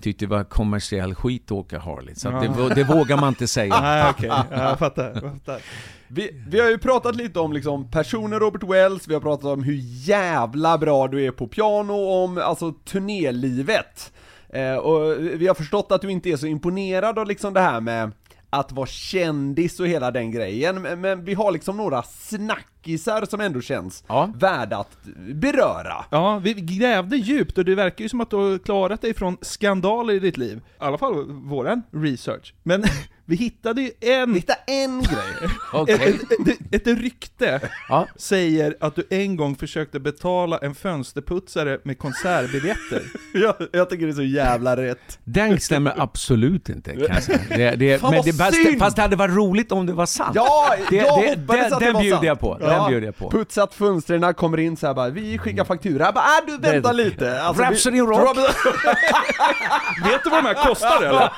tyckte det var kommersiell skit att åka Harley. Så att det, Ja. det vågar man inte säga. Nej okej, Ja, jag fattar. Jag fattar. Vi, vi har ju pratat lite om liksom personen Robert Wells, vi har pratat om hur jävla bra du är på piano, om alltså turnélivet. Eh, och vi har förstått att du inte är så imponerad av liksom det här med att vara kändis och hela den grejen, men, vi har liksom några snackisar som ändå känns Ja. värda att beröra. Ja, vi grävde djupt och det verkar ju som att du har klarat dig från skandaler i ditt liv. I alla fall våran research. Men vi hittade ju en... Hitta en grej. Okej. Ett, ett, ett rykte Ja. säger att du en gång försökte betala en fönsterputsare med konsertbiljetter. jag, jag tycker det är så jävla rätt. Den stämmer absolut inte kan jag säga. Det, det, Fan, men det, fast, fast det hade varit roligt om det var sant. Ja, det, jag det, hoppades det, att det var sant. jag på. Ja. Den bjuder jag på. Putsat fönstren, kommer in så här bara, vi skickar faktura. Jag bara, äh, du vänta Det- lite. Alltså, vi- Rhapsody in Rock. Vet du vad de här kostar eller?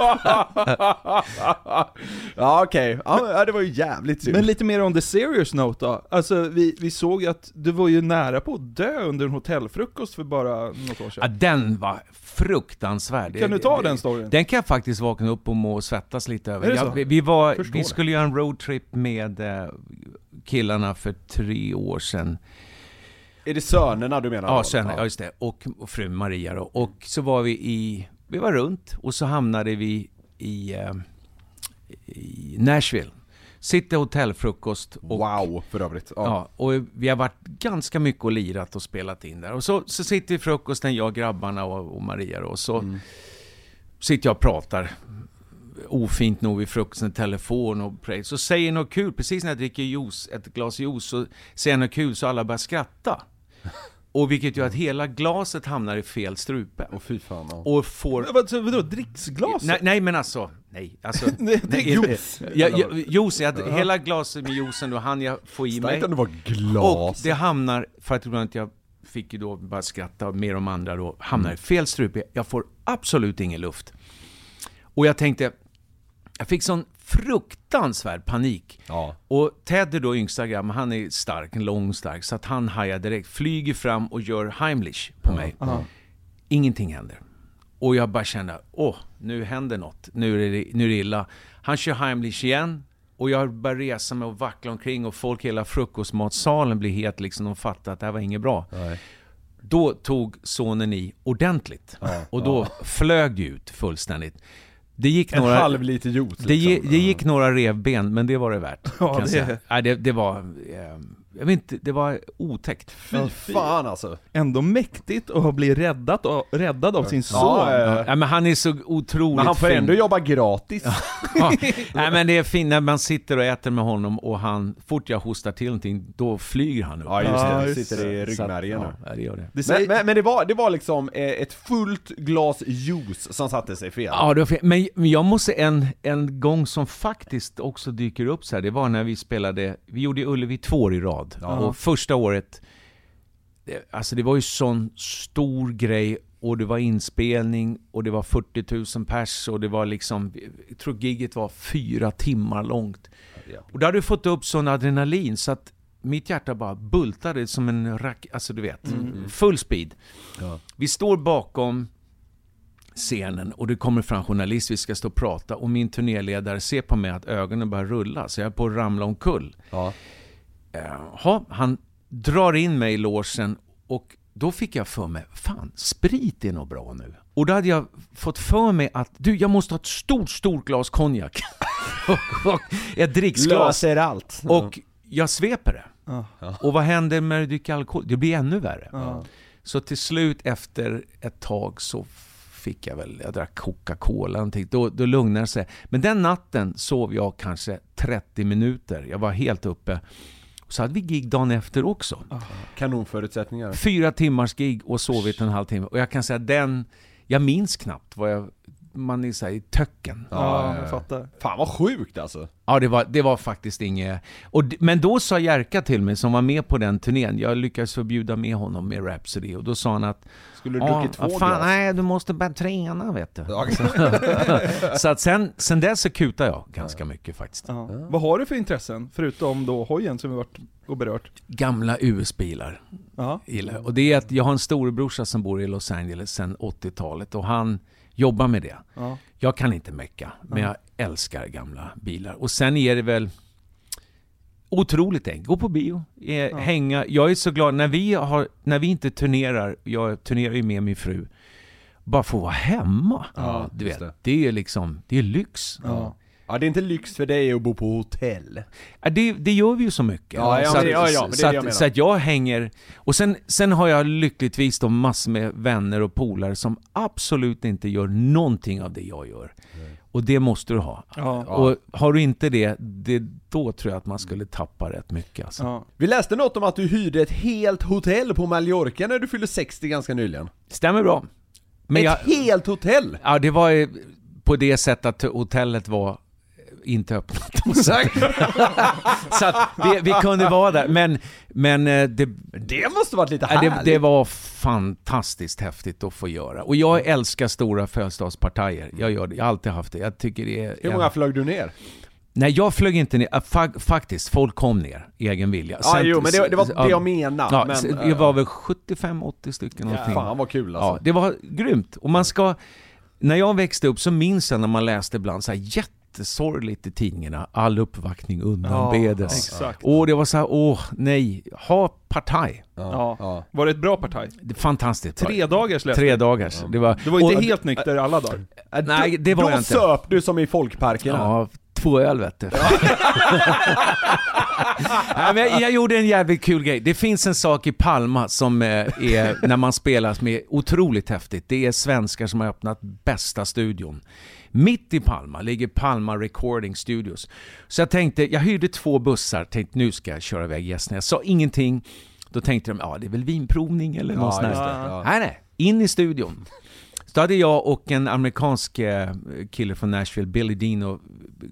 ja okej, ja, ja, det var ju jävligt synd. Men lite mer on the serious note då. Alltså vi, vi såg ju att du var ju nära på att dö under en hotellfrukost för bara något år Ja, sedan. den var fruktansvärd. Kan du ta Det- den storyn? Den kan jag faktiskt vakna upp och må och svettas lite över. Är det Jag, vi, vi, var, Förstår vi det. skulle göra en roadtrip med eh, killarna för tre år sedan. Är det sönerna du menar? Ja, sen, ja just det. Och, och frun Maria då. Och så var vi i, vi var runt och så hamnade vi i, eh, i Nashville. Sitter hotellfrukost och Wow, för övrigt. Ja. Ja, och vi har varit ganska mycket och lirat och spelat in där. Och så, så sitter vi frukosten, jag, grabbarna och, och Maria då, och så sitter jag och pratar ofint nog vid frukosten telefon och pray. Så säger något kul, precis när jag dricker juice, ett glas juice, så säger jag något kul så alla börjar skratta. Och vilket gör att hela glaset hamnar i fel strupe. Åh fy fan. Ja. Och får... Men Vad, så vadå, dricksglas? Nej, nej men alltså, nej. Alltså, Nej, det är nej, juice. Ja, ja, juice, att hela glaset med juicen då hann jag få i mig. Starkt det var Och glas. det hamnar, för att jag jag fick ju då bara skratta med de andra då, hamnar i fel strupe. Jag får absolut ingen luft. Och jag tänkte, jag fick sån fruktansvärd panik. Ja. Och Ted är då yngsta grabben, han är stark, lång stark, så att han hajar direkt, flyger fram och gör Heimlich på mig. Ingenting händer. Och jag bara känner, åh, nu händer något, nu är det, nu är det illa. Han kör Heimlich igen, och jag börjar resa mig och vackla omkring och folk i hela frukostmatsalen blir helt liksom, de fattar att det här var inget bra. Nej. Då tog sonen i ordentligt. och då flög det ut fullständigt. Det gick En några... halv liter juice liksom. det gick några revben, men det var det värt. Ja, det-. Nej, det, det var... Eh, jag vet inte, det var otäckt. Fy fan alltså. Ändå mäktigt att ha blivit räddat av, räddad av sin son. Ja, ja, ja. Ja, men han är så otroligt Men han får fin. ändå jobba gratis. Ja. Nej men det är fint när man sitter och äter med honom och han, fort jag hostar till någonting, då flyger han upp. Ja just Ja, det, det just sitter i ryggmärgen nu. Ja, det gör det. Det Men, säger, men, men det, var, det var liksom eh, ett fullt glas juice som satte sig fel. Ja, det var fel. Men, men jag måste en, en gång som faktiskt också dyker upp så här, det var när vi spelade, vi gjorde Ullevi två år i rad. Och första året, det, alltså det var ju sån stor grej och det var inspelning och det var 40 000 pers och det var liksom, jag tror giget var fyra timmar långt. Ja. Och då hade du fått upp sån adrenalin så att mitt hjärta bara bultade som en rack, alltså du vet, full speed. Vi står bakom scenen och det kommer fram journalist, vi ska stå och prata och min turnéledare ser på mig att ögonen börjar rulla så jag är på att ramla omkull. Ja. Jaha, han drar in mig i logen och då fick jag för mig, fan, sprit är nog bra nu. Och då hade jag fått för mig att, du, jag måste ha ett stort, stort glas konjak. och ett dricksglas. Löser allt. Och jag sveper det. Ja. Och vad händer när du dricker alkohol? Det blir ännu värre. Ja. Så till slut efter ett tag så fick jag väl, jag drack Coca-Cola. Då, då lugnade det sig. Men den natten sov jag kanske 30 minuter. Jag var helt uppe. Så hade vi gig dagen efter också. Kanonförutsättningar. Fyra timmars gig och sovit en halvtimme. Och jag kan säga den, jag minns knappt vad jag, man är såhär i töcken. Ja, jag fattar. Fan vad sjukt alltså. Ja, det var, det var faktiskt inget... Och, men då sa Jerka till mig, som var med på den turnén, jag lyckades förbjuda med honom med Rhapsody, och då sa han att Skulle du "Ja, druckit två fan, glas? Nej, du måste börja träna vet du. Ja, så att sen, sen dess så kutar jag ganska mycket faktiskt. Ja. Vad har du för intressen, förutom då hojen som vi varit och berört? Gamla US-bilar. Och det är att jag har en storebrorsa som bor i Los Angeles sedan 80-talet och han jobbar med det. Ja. Jag kan inte mecka, men jag älskar gamla bilar. Och sen är det väl otroligt enkelt. Gå på bio, eh, hänga. Jag är så glad när vi, har, när vi inte turnerar, jag turnerar ju med min fru, bara få vara hemma. Ja, du vet, det. det. är liksom, det är lyx. Ja. Ja, det är inte lyx för dig att bo på hotell. Ja, Det, det gör vi ju så mycket. Ja, ja, så, det- ja, ja, så, jag att, så att jag hänger... Och sen, sen har jag lyckligtvis då massor med vänner och polare som absolut inte gör någonting av det jag gör. Och det måste du ha. Ja. Och har du inte det, det, då tror jag att man skulle tappa rätt mycket alltså. Ja. Vi läste något om att du hyrde ett helt hotell på Mallorca när du fyllde 60 ganska nyligen. Stämmer bra. Men jag, ett helt hotell! ja, det var ju på det sättet att hotellet var inte öppnat. så att vi, vi kunde vara där. Men, men eh, det, Det måste varit lite Ja, härligt. det, det var fantastiskt häftigt att få göra. Och jag älskar stora födelsedagspartier. Jag gör det, jag har alltid haft det. Jag tycker det är... Hur många flög du ner? Nej, jag flög inte ner. Fa faktiskt, folk kom ner, egen vilja. Ja, jo, men det, det var ja, det jag menade. Ja, men, eh, det var väl 75-80 stycken någonting. Fan vad kul Ja, alltså. det var grymt. Och man ska... När jag växte upp så minns jag när man läste ibland så här jättesorgligt i tidningarna. All uppvaktning undanbedes. exakt. och det var så här, åh nej, ha partaj. Ja. Ja. Var det ett bra partaj? Det är Fantastiskt. Tre dagars läste Tre dagars. Det var, Du var inte och- helt nykter alla dagar. Nej, då- det var då jag inte. söp du som i folkparkerna. Ja, två öl vet du. Nej, men jag, jag gjorde en jävligt kul grej. Det finns en sak i Palma som eh, är, när man spelar, som är otroligt häftigt. Det är svenskar som har öppnat bästa studion. Mitt i Palma ligger Palma Recording Studios. Så jag tänkte, jag hyrde två bussar, tänkte nu ska jag köra iväg gästerna. Jag sa ingenting. Då tänkte de, ja det är väl vinprovning eller något Ja, sånt det. Ja. Nej, nej. In i studion. Så hade jag och en amerikansk eh, kille från Nashville, Billy Dean och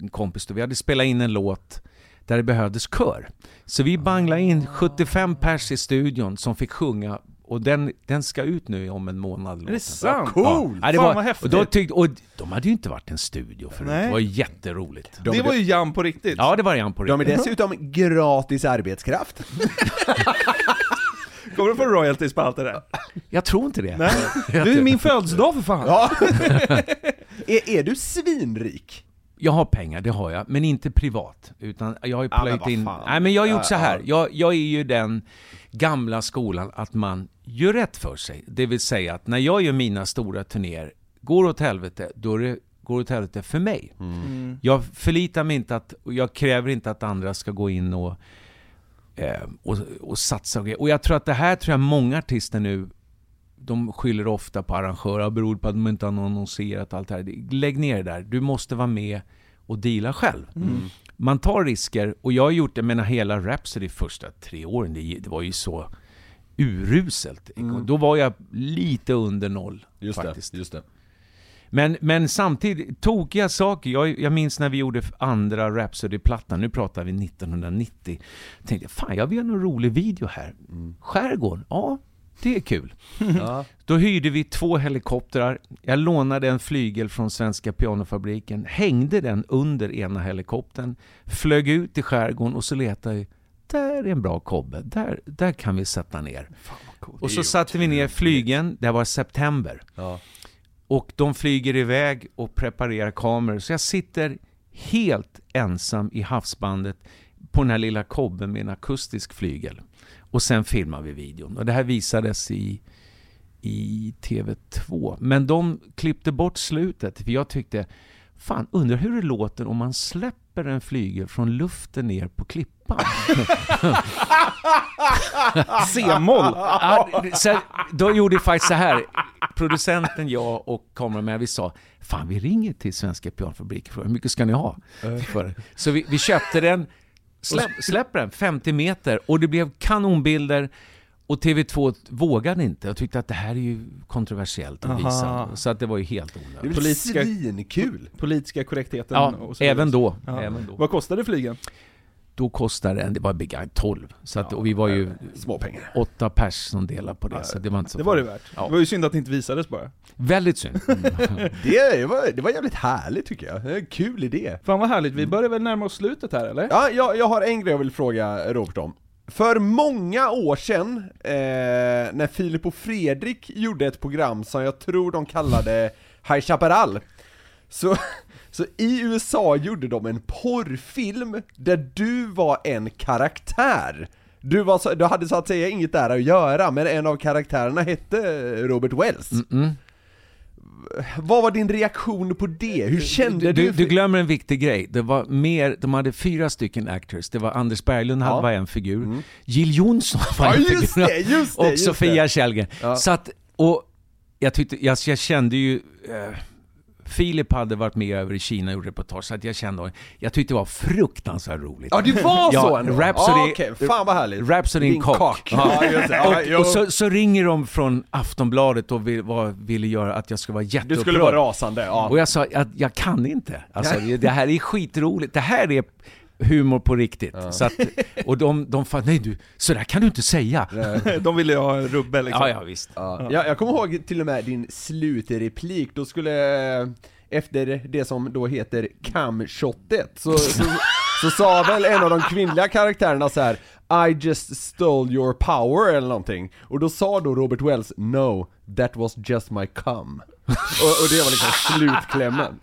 en kompis, då, vi hade spelat in en låt där det behövdes kör. Så vi banglade in 75 pers i studion som fick sjunga och den, den ska ut nu om en månad. Är låten. det sant? Cool! Ja, det Fan, var, vad häftigt. och, då tyckte, och de hade ju inte varit en studio förut, Nej. det var jätteroligt. De- det var ju jam på riktigt. Ja, det var Jan på De är riktigt. dessutom gratis arbetskraft. Kommer du få royalties på allt det där? Jag tror inte det. Nej. Det är min födelsedag för fan! Ja. är, är du svinrik? Jag har pengar, det har jag, men inte privat. Utan jag har ju Ja, men plöjt vad in... Nej men jag har gjort Ja, så här. ja. Jag, jag är ju den gamla skolan att man gör rätt för sig. Det vill säga att när jag gör mina stora turnéer, går åt helvete, då är det går åt helvete för mig. Mm. Jag förlitar mig inte att, och jag kräver inte att andra ska gå in och, och, och satsa och grejer. Och jag tror att det här tror jag många artister nu de skyller ofta på arrangörer, beror på att de inte har annonserat allt det här. Lägg ner det där, du måste vara med och deala själv. Man tar risker, och jag har gjort det med hela Rhapsody första tre åren, det, det var ju så uruselt. Då var jag lite under noll Just faktiskt. det, just det. Men, men samtidigt, tokiga saker. Jag, jag minns när vi gjorde andra Rhapsody-plattan, nu pratar vi 1990. Jag tänkte, fan jag vill göra någon rolig video här. Skärgården, ja, det är kul. Ja. Då hyrde vi två helikoptrar. Jag lånade en flygel från Svenska Pianofabriken, hängde den under ena helikoptern, flög ut i skärgården och så letade jag där är en bra kobbe, där, där kan vi sätta ner. Och så satte vi ner flygen, det var september. Ja. Och de flyger iväg och preparerar kameror. Så jag sitter helt ensam i havsbandet på den här lilla kobben med en akustisk flygel. Och sen filmar vi videon. Och det här visades i, i TV2. Men de klippte bort slutet, för jag tyckte, fan, undrar hur det låter om man släpper en flygel från luften ner på klippan. C-moll! Ja, så då gjorde vi faktiskt så här. Producenten, jag och kameramän, vi sa Fan, vi ringer till Svenska Pianfabriken för hur mycket ska ni ha? För? Så vi, vi köpte den, släpp, släpper den 50 meter och det blev kanonbilder och TV2 vågade inte. Jag tyckte att det här är ju kontroversiellt att visa. Aha. Så att det var ju helt Det är onödigt. väl Politiska- svinkul? Politiska korrektheten Ja, och så även då. Ja. Även då. Vad kostade flygen? Då kostade den, det var begagnat 12. Så att, och vi var ju Småpengar. åtta pers som delade på det, så det var inte så Det var det värt. Ja. Det var ju synd att det inte visades bara. Väldigt synd. Det var, det var jävligt härligt tycker jag. Det är En kul idé. Fan vad härligt, vi börjar väl närma oss slutet här eller? Ja, jag, jag har en grej jag vill fråga Robert om. För många år sedan, eh, när Filip och Fredrik gjorde ett program som jag tror de kallade High Chaparral, så, så i USA gjorde de en porrfilm där du var en karaktär. Du, var så, du hade så att säga inget där att göra, men en av karaktärerna hette Robert Wells. Mm. Vad var din reaktion på det? Hur kände du, du? du, glömmer en viktig grej. Det var mer, de hade fyra stycken actors. Det var Anders Berglund Ja. var en figur. Jill Johnson var Ja en just figur. det, just det! och just Sofia. Källgren. Ja. Så att, och jag tyckte, jag, jag kände ju, eh, Filip hade varit med över i Kina och gjort reportage, så att jag kände, jag tyckte det var fruktansvärt roligt. Ja det var Ja, så ändå? Rhapsody- ah, okej, fan vad härligt. Rhapsody in Din cock. Det. Ja, jo. och så, så ringer de från Aftonbladet och vill, vad, ville göra att jag ska vara Du jätteupprörd. skulle vara rasande, ja. Och jag sa att jag kan inte. Alltså, det här är skitroligt. Det här är humor på riktigt. Så att, och de, de fa- nej du, så där kan du inte säga. De ville ju ha en rubbe liksom. Ja, ja visst. Ja. Jag, jag kommer ihåg till och med din slutreplik, då skulle, eh, efter det som då heter camshotet, så, så, så sa väl en av de kvinnliga karaktärerna så här I just stole your power eller någonting. Och då sa då Robert Wells No, that was just my cum. Och, och det var liksom slutklämmen.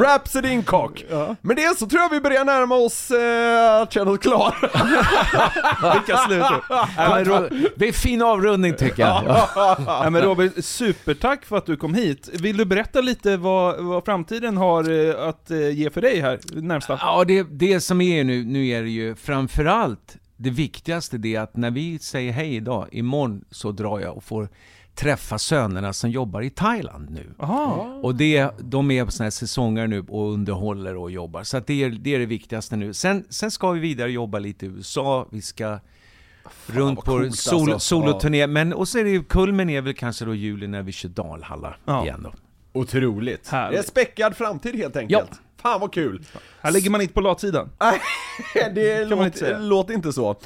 Rhapsody in cock. Men det så tror jag vi börjar närma oss eh, att känna oss klara. Vilka slut Ja, Det är en fin avrundning tycker jag. Ja. Ja, men Robert, supertack för att du kom hit. Vill du berätta lite vad, vad framtiden har eh, att eh, ge för dig här närmsta? Ja, det, det som är nu, nu är det ju framförallt det viktigaste det är att när vi säger hej idag, imorgon så drar jag och får träffa sönerna som jobbar i Thailand nu. Aha. Och det, de är på såna här säsonger nu och underhåller och jobbar. Så att det, är, det är det viktigaste nu. Sen, sen ska vi vidare jobba lite i USA, vi ska runt vad på coolt sol, alltså. soloturné. Men och så är det ju, kulmen är väl kanske då juli när vi kör Dalhalla Ja. igen då. Otroligt. Härligt. Det är späckad framtid helt enkelt. Fan vad kul. Här ligger man inte på latsidan. Nej, det inte låter inte så.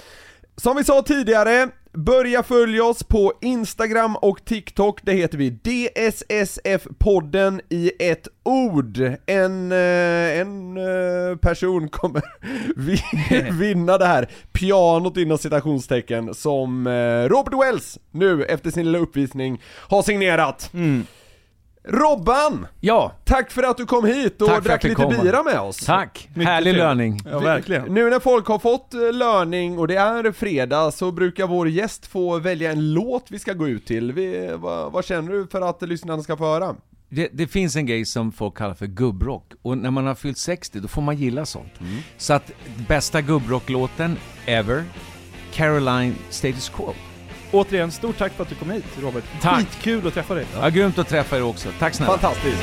Som vi sa tidigare, börja följa oss på Instagram och TikTok, det heter vi DSSF-podden i ett ord. En, eh, en eh, person kommer vi- vinna det här pianot inom citationstecken som eh, Robert Wells nu efter sin lilla uppvisning har signerat. Mm. Robban! Ja, Tack för att du kom hit och Tack drack lite kom. bira med oss. tack! Mycket Härlig trevligt. löning. Ja, verkligen. Nu när folk har fått eh, löning och det är fredag så brukar vår gäst få välja en låt vi ska gå ut till. Vi, vad, vad känner du för att lyssnarna ska få höra? Det, det finns en grej som folk kallar för gubbrock och när man har fyllt 60 då får man gilla sånt. Så att bästa gubbrocklåten ever, Caroline Status Quo. Återigen, stort tack för att du kom hit Robert. Tack. Skitkul att träffa dig. Ja, grymt att träffa er också. Tack snälla. Fantastiskt!